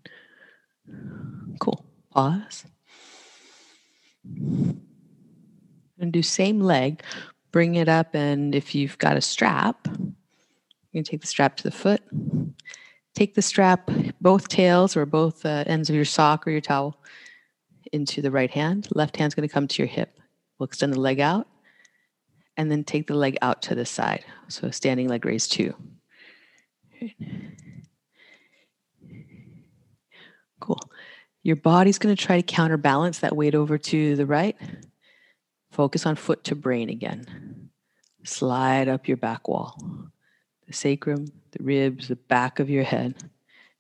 Cool. Pause. And do same leg, bring it up, and if you've got a strap, you can take the strap to the foot. Take the strap, both tails or both uh, ends of your sock or your towel, into the right hand. Left hand's going to come to your hip. We'll extend the leg out, and then take the leg out to the side. So standing leg raise two. Cool. Your body's going to try to counterbalance that weight over to the right. Focus on foot to brain again. Slide up your back wall, the sacrum, the ribs, the back of your head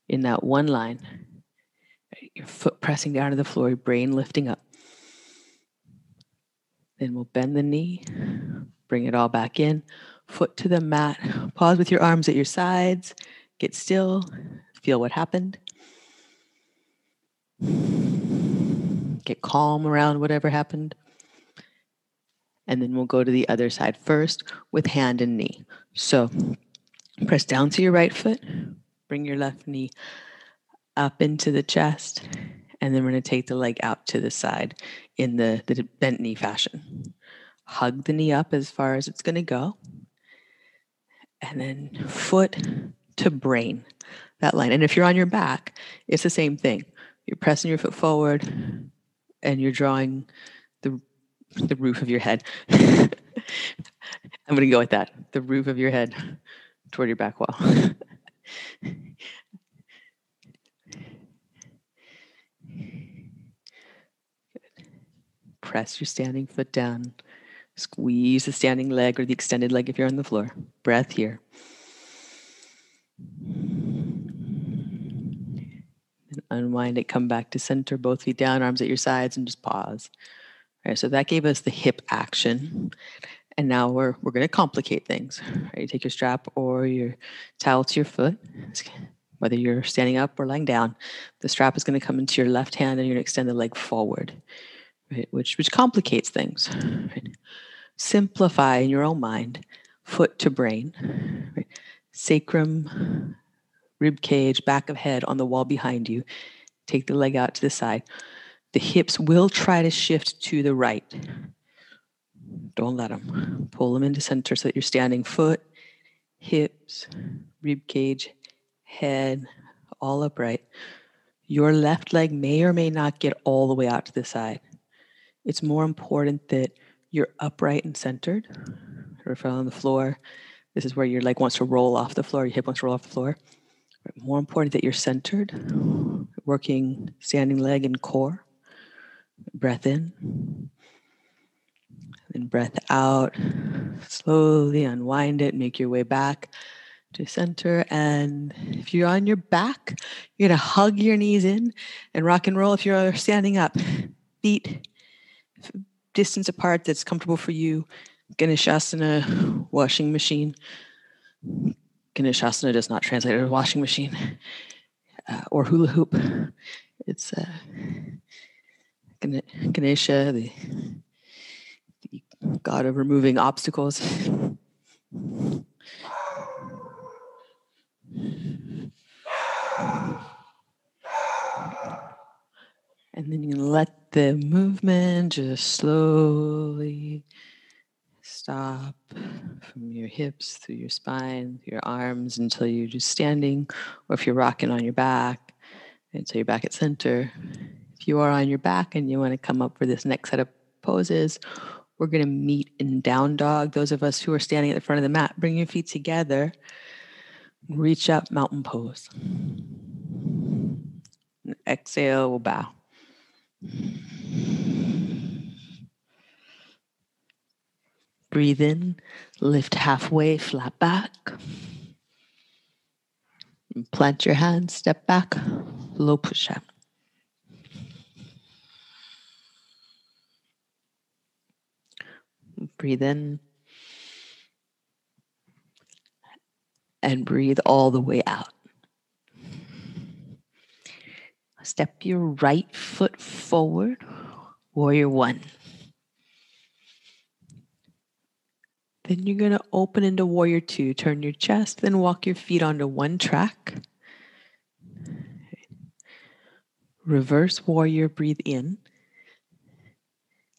in that one line. Your foot pressing down to the floor, your brain lifting up. Then we'll bend the knee, bring it all back in, foot to the mat. Pause with your arms at your sides. Get still, feel what happened. get calm around whatever happened. And then we'll go to the other side first with hand and knee. So press down to your right foot, bring your left knee up into the chest, and then we're going to take the leg out to the side in the, the bent knee fashion. Hug the knee up as far as it's going to go. And then foot to brain, that line. And if you're on your back, it's the same thing. You're pressing your foot forward and you're drawing the, roof of your head. I'm going to go with that the roof of your head toward your back wall. Press your standing foot down. Squeeze the standing leg or the extended leg if you're on the floor. Breath here. And unwind it, come back to center, both feet down, arms at your sides, and just pause. Right, so that gave us the hip action. And now we're, we're going to complicate things. Right, you take your strap or your towel to your foot, whether you're standing up or lying down. The strap is going to come into your left hand and you're going to extend the leg forward, right, which, which complicates things. Right? Simplify in your own mind, foot to brain, right? sacrum, rib cage, back of head on the wall behind you. Take the leg out to the side. The hips will try to shift to the right. Don't let them. Pull them into center so that you're standing foot, hips, rib cage, head, all upright. Your left leg may or may not get all the way out to the side. It's more important that you're upright and centered. If on the floor, this is where your leg wants to roll off the floor, your hip wants to roll off the floor. More important that you're centered, working standing leg and core. Breath in. And breath out. Slowly unwind it, make your way back to center. And if you're on your back, you're going to hug your knees in and rock and roll if you're standing up. Feet distance apart that's comfortable for you. Ganeshasana, washing machine. Ganeshasana does not translate as washing machine uh, or hula hoop. It's uh, Ganesha, the, the god of removing obstacles. And then you let the movement just slowly stop from your hips through your spine, your arms until you're just standing, or if you're rocking on your back until you're back at center. If you are on your back and you want to come up for this next set of poses, we're going to meet in down dog. Those of us who are standing at the front of the mat, bring your feet together, reach up, mountain pose. exhale, we'll bow. Breathe in, lift halfway, flat back. Plant your hands, step back, low push up. Breathe in and breathe all the way out. Step your right foot forward, warrior one. Then you're going to open into warrior two. Turn your chest, then walk your feet onto one track. Reverse warrior, breathe in.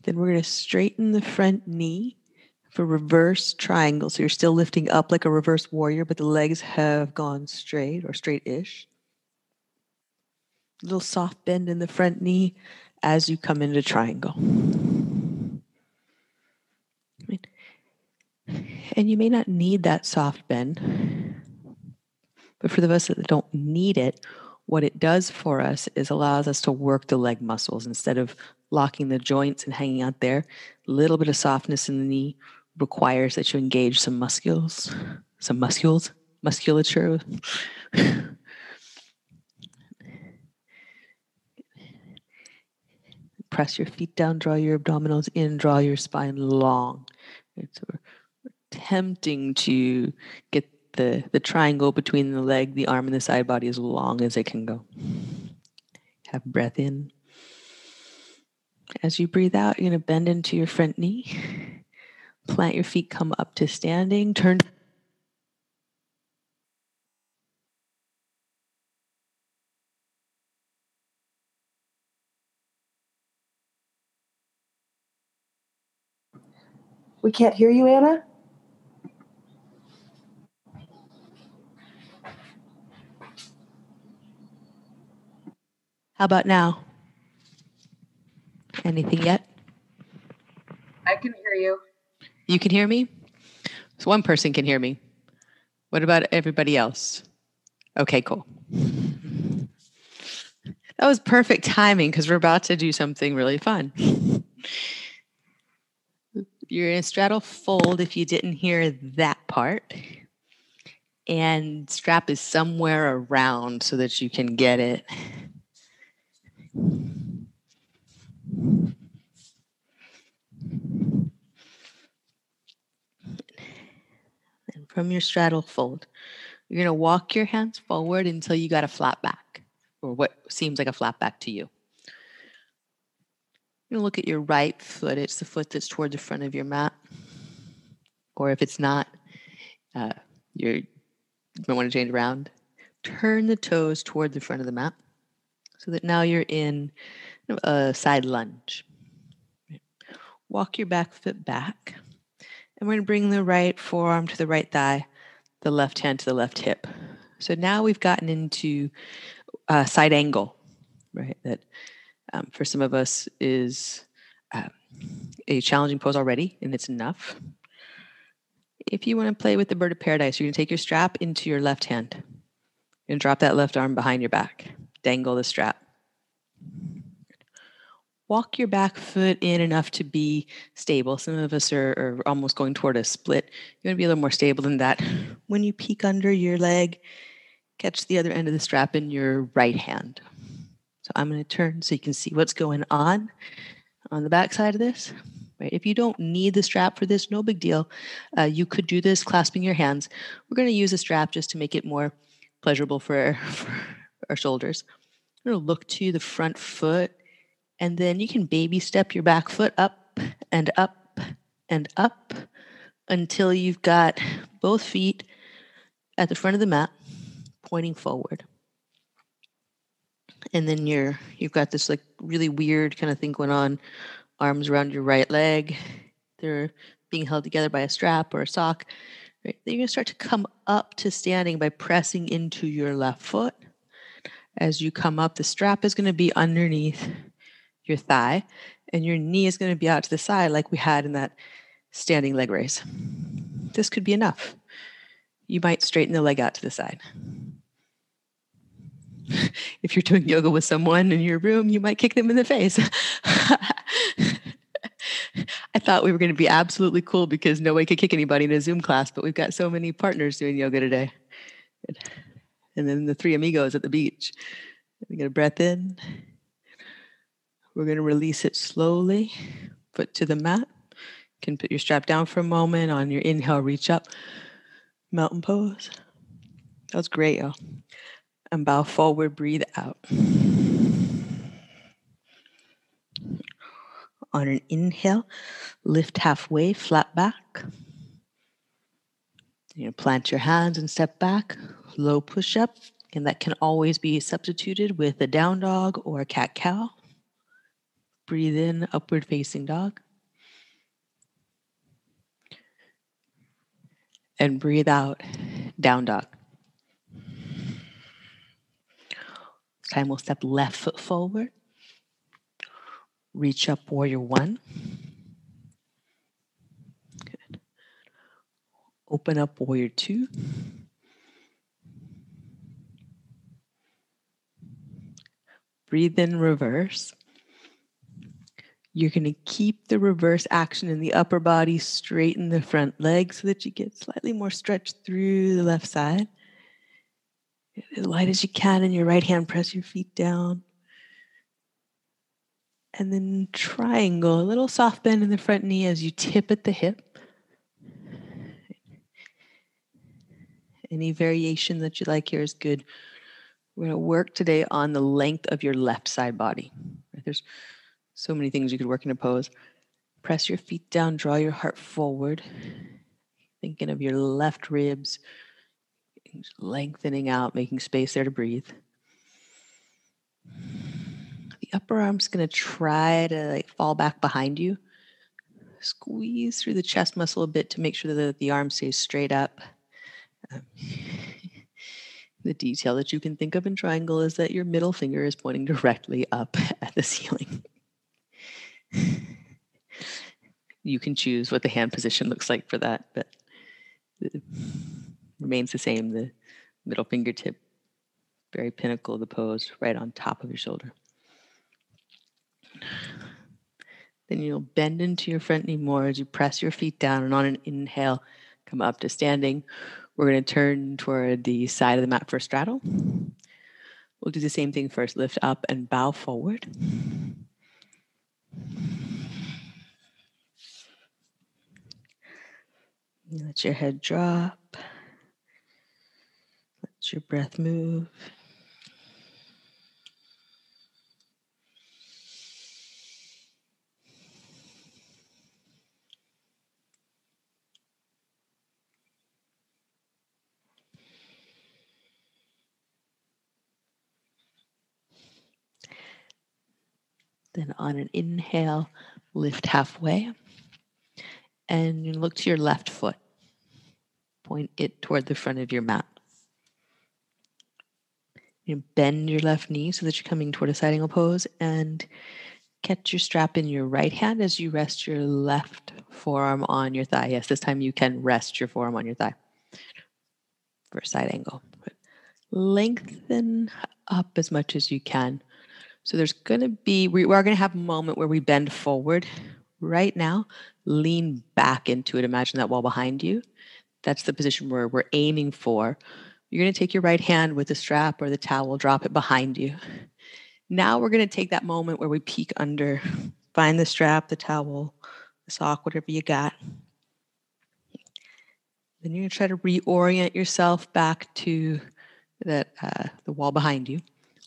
Then we're going to straighten the front knee for reverse triangle. So you're still lifting up like a reverse warrior, but the legs have gone straight or straight ish little soft bend in the front knee as you come into triangle. And you may not need that soft bend, but for the of us that don't need it, what it does for us is allows us to work the leg muscles instead of locking the joints and hanging out there. A little bit of softness in the knee requires that you engage some muscles, some muscles, musculature. press your feet down, draw your abdominals in, draw your spine long. We're, attempting to get the, the triangle between the leg, the arm, and the side body as long as it can go. Have breath in. As you breathe out, you're going to bend into your front knee. Plant your feet, come up to standing. Turn We can't hear you, Anna? How about now? Anything yet? I can hear you. You can hear me? So one person can hear me. What about everybody else? Okay, cool. That was perfect timing because we're about to do something really fun. You're in a straddle fold if you didn't hear that part. And strap is somewhere around so that you can get it. And from your straddle fold, you're going to walk your hands forward until you got a flat back, or what seems like a flat back to you. To look at your right foot. It's the foot that's toward the front of your mat. Or if it's not, uh, you're, you might want to change around. Turn the toes toward the front of the mat so that now you're in a side lunge. Walk your back foot back. And we're going to bring the right forearm to the right thigh, the left hand to the left hip. So now we've gotten into a side angle, right? That um, for some of us is um, a challenging pose already, and it's enough. If you want to play with the bird of paradise, you're going to take your strap into your left hand and drop that left arm behind your back. Dangle the strap walk your back foot in enough to be stable. Some of us are, are almost going toward a split. You want to be a little more stable than that. When you peek under your leg, catch the other end of the strap in your right hand. So I'm going to turn so you can see what's going on on the back side of this. Right. If you don't need the strap for this, no big deal. Uh, you could do this clasping your hands. We're going to use a strap just to make it more pleasurable for for our shoulders. Going to look to the front foot and then you can baby step your back foot up and up and up until you've got both feet at the front of the mat pointing forward. And then you're you've got this like really weird kind of thing going on, arms around your right leg. They're being held together by a strap or a sock. Right? Then you're gonna start to come up to standing by pressing into your left foot. As you come up, the strap is going to be underneath your thigh, and your knee is going to be out to the side like we had in that standing leg raise. This could be enough. You might straighten the leg out to the side. If you're doing yoga with someone in your room, you might kick them in the face. I thought we were going to be absolutely cool because no one could kick anybody in a Zoom class, but we've got so many partners doing yoga today. And then the three amigos at the beach. We get a breath in we're going to release it slowly, foot to the mat. You can put your strap down for a moment. On your inhale, reach up, mountain pose. That was great, y'all. And bow forward, breathe out. On an inhale, lift halfway, flat back. You know, plant your hands and step back, low push up. And that can always be substituted with a down dog or a cat cow. Breathe in, upward facing dog. And breathe out, down dog. This time we'll step left foot forward. Reach up, warrior one. Open up, warrior two. Breathe in, reverse. You're going to keep the reverse action in the upper body, straighten the front leg so that you get slightly more stretch through the left side. As light as you can in your right hand, press your feet down. And then triangle, a little soft bend in the front knee as you tip at the hip. Any variation that you like here is good. We're going to work today on the length of your left side body. There's So many things you could work in a pose. Press your feet down, draw your heart forward, thinking of your left ribs lengthening out, making space there to breathe. The upper arm's going to try to like fall back behind you. Squeeze through the chest muscle a bit to make sure that the arm stays straight up. The detail that you can think of in triangle is that your middle finger is pointing directly up at the ceiling. you can choose what the hand position looks like for that, but it remains the same. The middle fingertip, very pinnacle of the pose, right on top of your shoulder. Then you'll bend into your front knee more as you press your feet down, and on an inhale, come up to standing. We're going to turn toward the side of the mat for straddle. We'll do the same thing first. Lift up and bow forward. Let your head drop. Let your breath move. Then on an inhale, lift halfway and look to your left foot. Point it toward the front of your mat. You bend your left knee so that you're coming toward a side angle pose and catch your strap in your right hand as you rest your left forearm on your thigh. Yes, this time you can rest your forearm on your thigh for a side angle. Lengthen up as much as you can. So there's going to be, we are going to have a moment where we bend forward. Right now, lean back into it. Imagine that wall behind you. That's the position where we're aiming for. You're going to take your right hand with the strap or the towel, drop it behind you. Now we're going to take that moment where we peek under, find the strap, the towel, the sock, whatever you got. Then you're going to try to reorient yourself back to that uh, the wall behind you.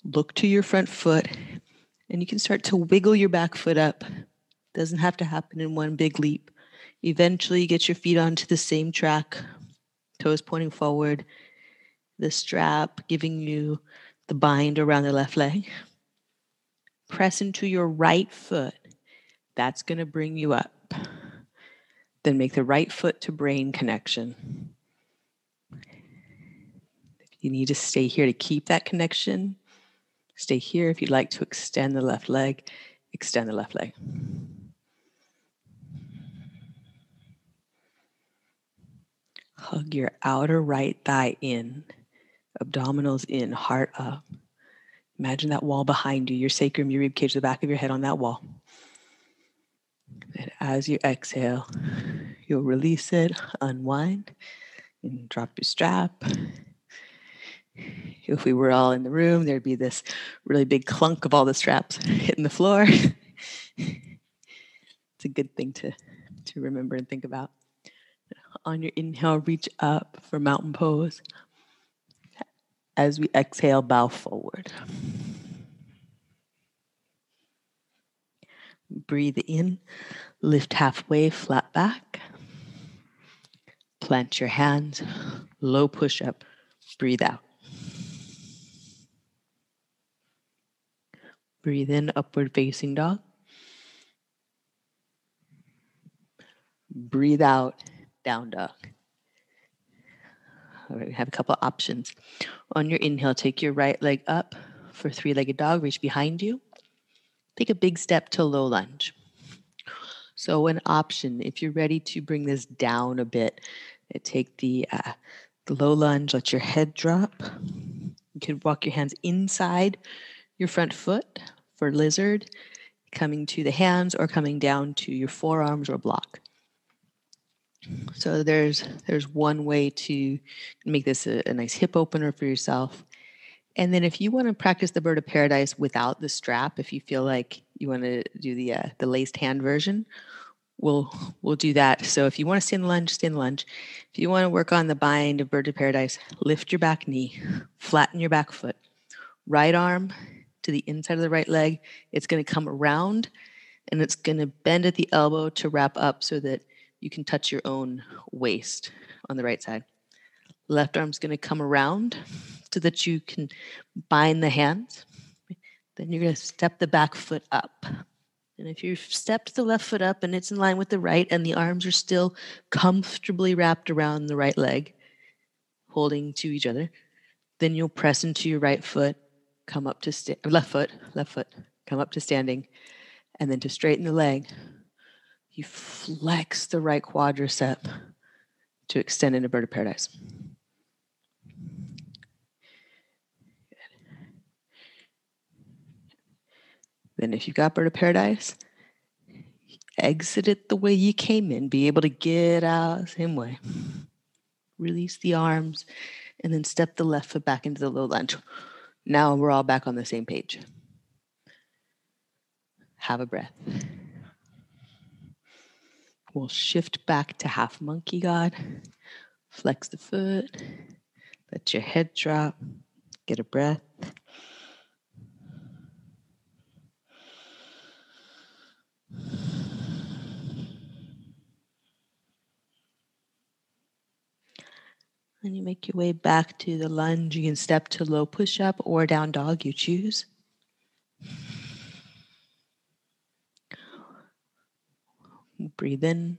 Look to your front foot, and you can start to wiggle your back foot up. Doesn't have to happen in one big leap. Eventually, you get your feet onto the same track, toes pointing forward, the strap, giving you the bind around the left leg. Press into your right foot. That's going to bring you up. Then make the right foot to brain connection. You need to stay here to keep that connection, stay here. If you'd like to extend the left leg, extend the left leg. Hug your outer right thigh in abdominals in, heart up. Imagine that wall behind you, your sacrum, your rib cage, the back of your head on that wall. And as you exhale, you'll release it, unwind, and drop your strap. If we were all in the room, there'd be this really big clunk of all the straps hitting the floor. it's a good thing to, to remember and think about. On your inhale, reach up for mountain pose. As we exhale, bow forward. Breathe in, lift halfway, flat back. Plant your hands, low push up, breathe out. Breathe in, upward facing dog. Breathe out, down dog. All right, we have a couple options. On your inhale, take your right leg up for three legged dog, reach behind you. Take a big step to low lunge. So, an option, if you're ready to bring this down a bit, eh, take the, uh, the low lunge, let your head drop. You can walk your hands inside your front foot for lizard, coming to the hands or coming down to your forearms or block. So there's there's one way to make this a, a, nice hip opener for yourself. And then if you want to practice the bird of paradise without the strap, if you feel like you want to do the uh, the laced hand version, we'll we'll do that. So if you want to stand lunge, stand lunge. If you want to work on the bind of bird of paradise, lift your back knee, flatten your back foot. Right arm to the inside of the right leg. It's going to come around And it's going to bend at the elbow to wrap up so that you can touch your own waist on the right side. Left arm's going to come around so that you can bind the hands. Then you're going to step the back foot up. And if you've stepped the left foot up and it's in line with the right, and the arms are still comfortably wrapped around the right leg, holding to each other, then you'll press into your right foot, come up to sta- left foot, left foot, come up to standing, and then to straighten the leg, you flex the right quadricep to extend into bird of paradise. Then, if you've got bird of paradise, exit it the way you came in. Be able to get out same way. Release the arms, and then step the left foot back into the low lunge. Now we're all back on the same page. Have a breath. We'll shift back to half monkey God. Flex the foot. Let your head drop. Get a breath. And you make your way back to the lunge. You can step to low push up or down dog, you choose. Breathe in.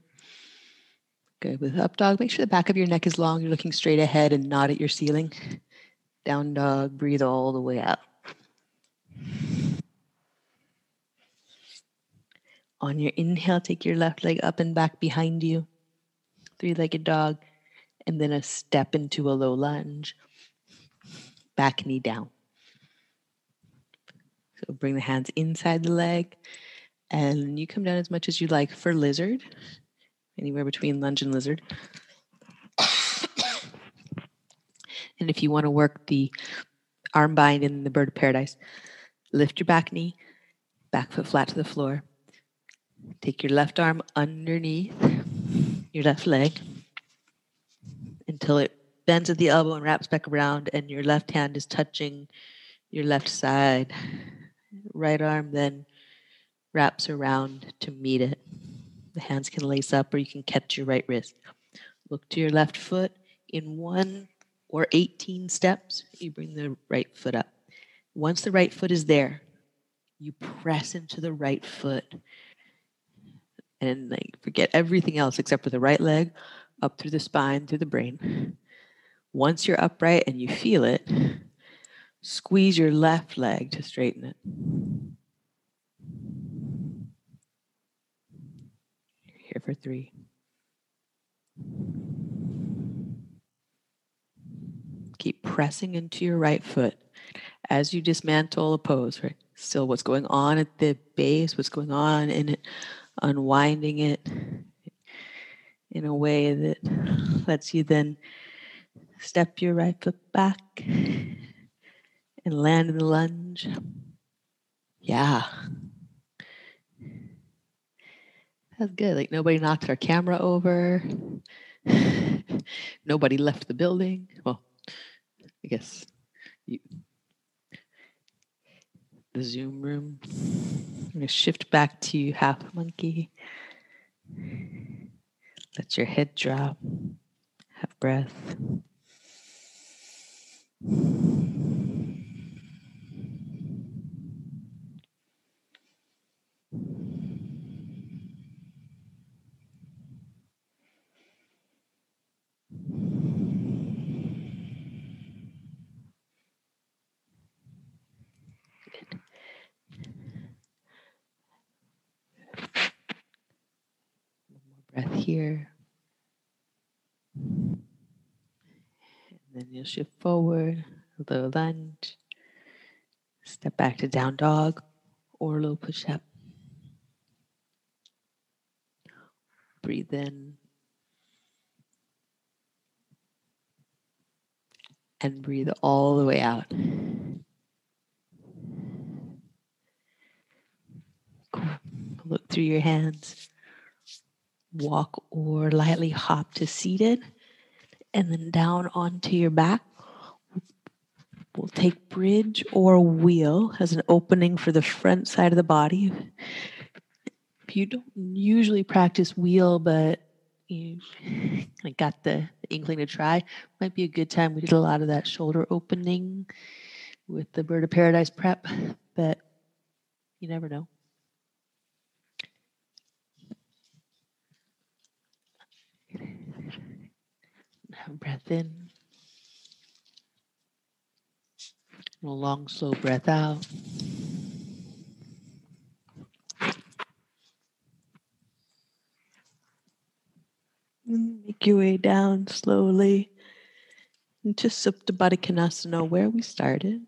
Good with up dog. Make sure the back of your neck is long. You're looking straight ahead and not at your ceiling. Down dog. Breathe all the way out. On your inhale, take your left leg up and back behind you. Three legged dog and then a step into a low lunge, back knee down. So bring the hands inside the leg and you come down as much as you like for lizard, anywhere between lunge and lizard. and if you want to work the arm bind in the bird of paradise, lift your back knee, back foot flat to the floor. Take your left arm underneath your left leg until it bends at the elbow and wraps back around, and your left hand is touching your left side. Right arm then wraps around to meet it. The hands can lace up, or you can catch your right wrist. Look to your left foot in one or 18 steps, you bring the right foot up. Once the right foot is there, you press into the right foot and like forget everything else except for the right leg up through the spine, through the brain. Once you're upright and you feel it, squeeze your left leg to straighten it. Here for three. Keep pressing into your right foot as you dismantle a pose, right? Still, what's going on at the base, what's going on in it, unwinding it, in a way that lets you then step your right foot back and land in the lunge. Yeah. That's good. Like nobody knocked our camera over. nobody left the building. Well, I guess you, the Zoom room. I'm going to shift back to half monkey. Let your head drop. Have breath. breath here. And then you'll shift forward, a little lunge, step back to down dog or a little push up. Breathe in and breathe all the way out. Look through your hands walk or lightly hop to seated and then down onto your back. We'll take bridge or wheel as an opening for the front side of the body. If you don't usually practice wheel, but you got the inkling to try, might be a good time. We did a lot of that shoulder opening with the Bird of Paradise prep, but you never know. Breath in. A long, slow breath out. Make your way down slowly into Supta Konasana, where we started.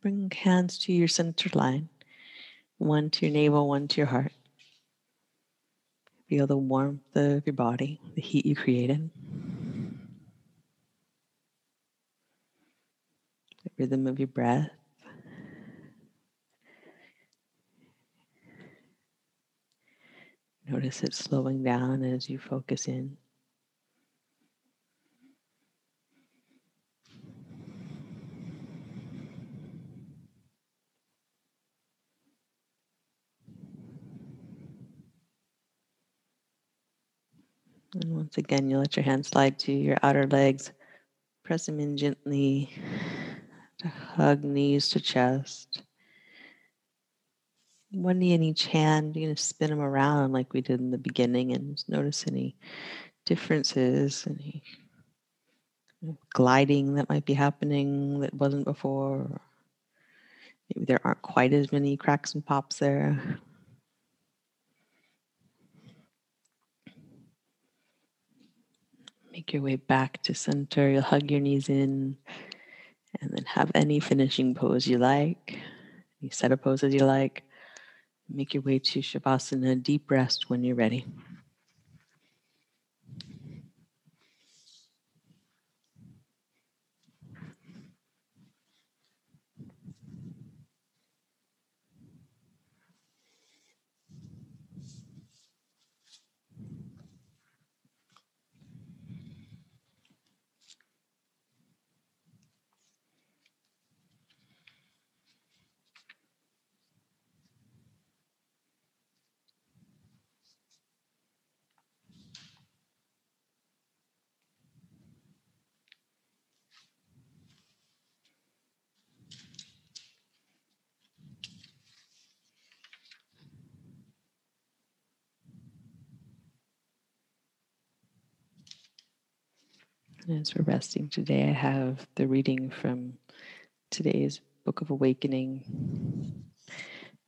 Bring hands to your center line, one to your navel, one to your heart. Feel the warmth of your body, the heat you created. The rhythm of your breath. Notice it slowing down as you focus in. And once again, you let your hands slide to your outer legs. Press them in gently to hug knees to chest. One knee in each hand, you're going to spin them around like we did in the beginning and notice any differences, any gliding that might be happening that wasn't before. Maybe there aren't quite as many cracks and pops there. Make your way back to center. You'll hug your knees in and then have any finishing pose you like, any set of poses you like. Make your way to Shavasana, deep rest when you're ready. As we're resting today, I have the reading from today's Book of Awakening.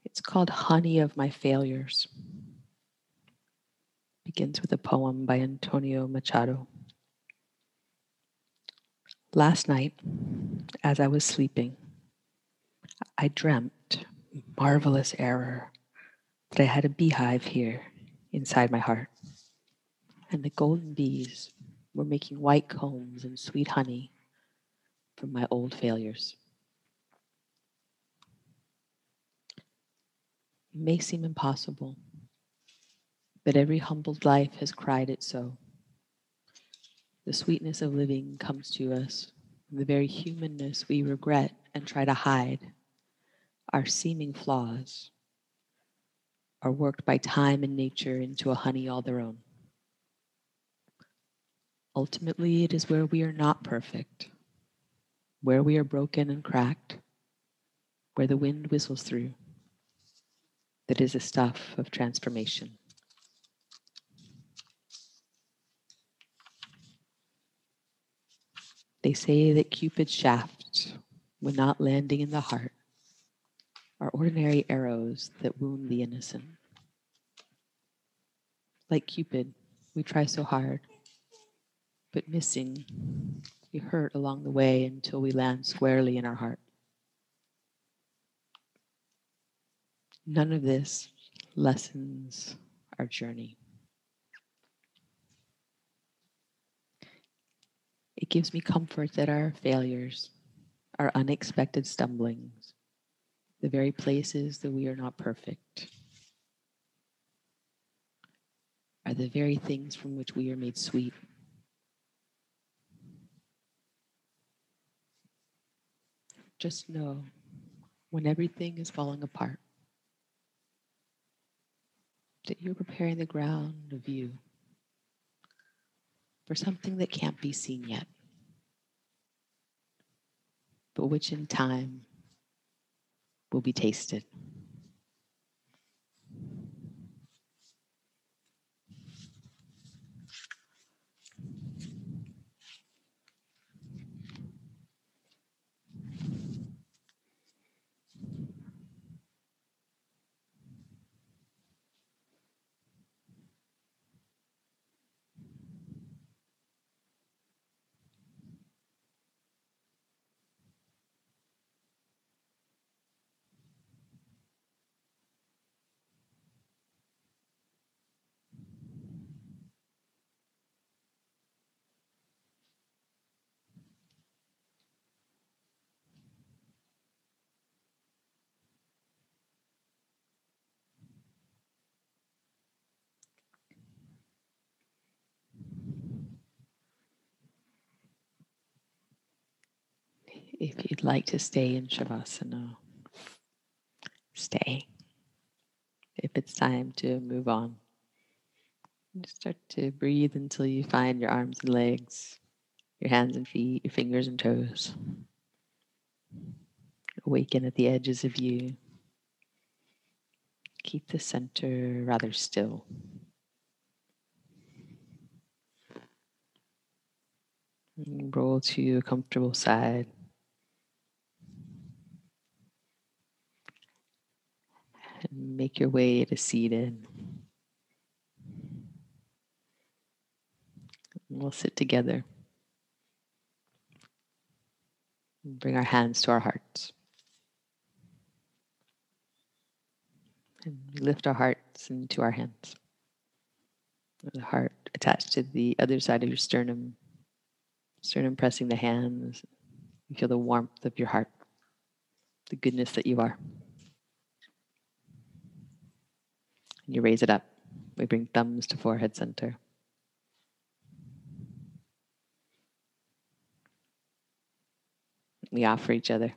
It's called Honey of My Failures. It Begins with a poem by Antonio Machado. Last night, as I was sleeping, I dreamt, marvelous error, that I had a beehive here inside my heart, and the golden bees were making white combs and sweet honey from my old failures. It may seem impossible, but every humbled life has cried it so. The sweetness of living comes to us, from the very humanness we regret and try to hide. Our seeming flaws are worked by time and nature into a honey all their own. Ultimately, it is where we are not perfect, where we are broken and cracked, where the wind whistles through, that is the stuff of transformation. They say that Cupid's shafts, when not landing in the heart, are ordinary arrows that wound the innocent. Like Cupid, we try so hard but missing. We hurt along the way until we land squarely in our heart. None of this lessens our journey. It gives me comfort that our failures, our unexpected stumblings, the very places that we are not perfect, are the very things from which we are made sweet. Just know when everything is falling apart, that you're preparing the ground of you for something that can't be seen yet, but which in time will be tasted. If you'd like to stay in Shavasana, stay. If it's time to move on, just start to breathe until you find your arms and legs, your hands and feet, your fingers and toes. Awaken at the edges of you. Keep the center rather still. roll to a comfortable side. And make your way to seated. We'll sit together. Bring our hands to our hearts. And lift our hearts into our hands. The heart attached to the other side of your sternum. Sternum pressing the hands. You feel the warmth of your heart, the goodness that you are. You raise it up. We bring thumbs to forehead center. We offer each other.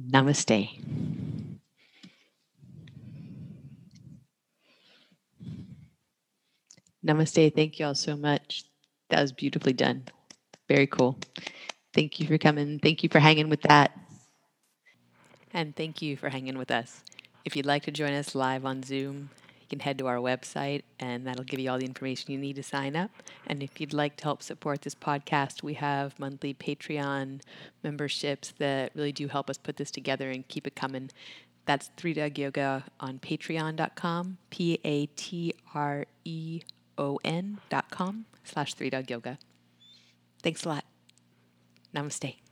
Namaste. Namaste. Thank you all so much. That was beautifully done. Very cool. Thank you for coming. Thank you for hanging with that. And thank you for hanging with us. If you'd like to join us live on Zoom, you can head to our website and that'll give you all the information you need to sign up. And if you'd like to help support this podcast, we have monthly Patreon memberships that really do help us put this together and keep it coming. That's Three Doug Yoga on patreon.com, P A T R E O N.com slash Three Doug Yoga. Thanks a lot. Namaste.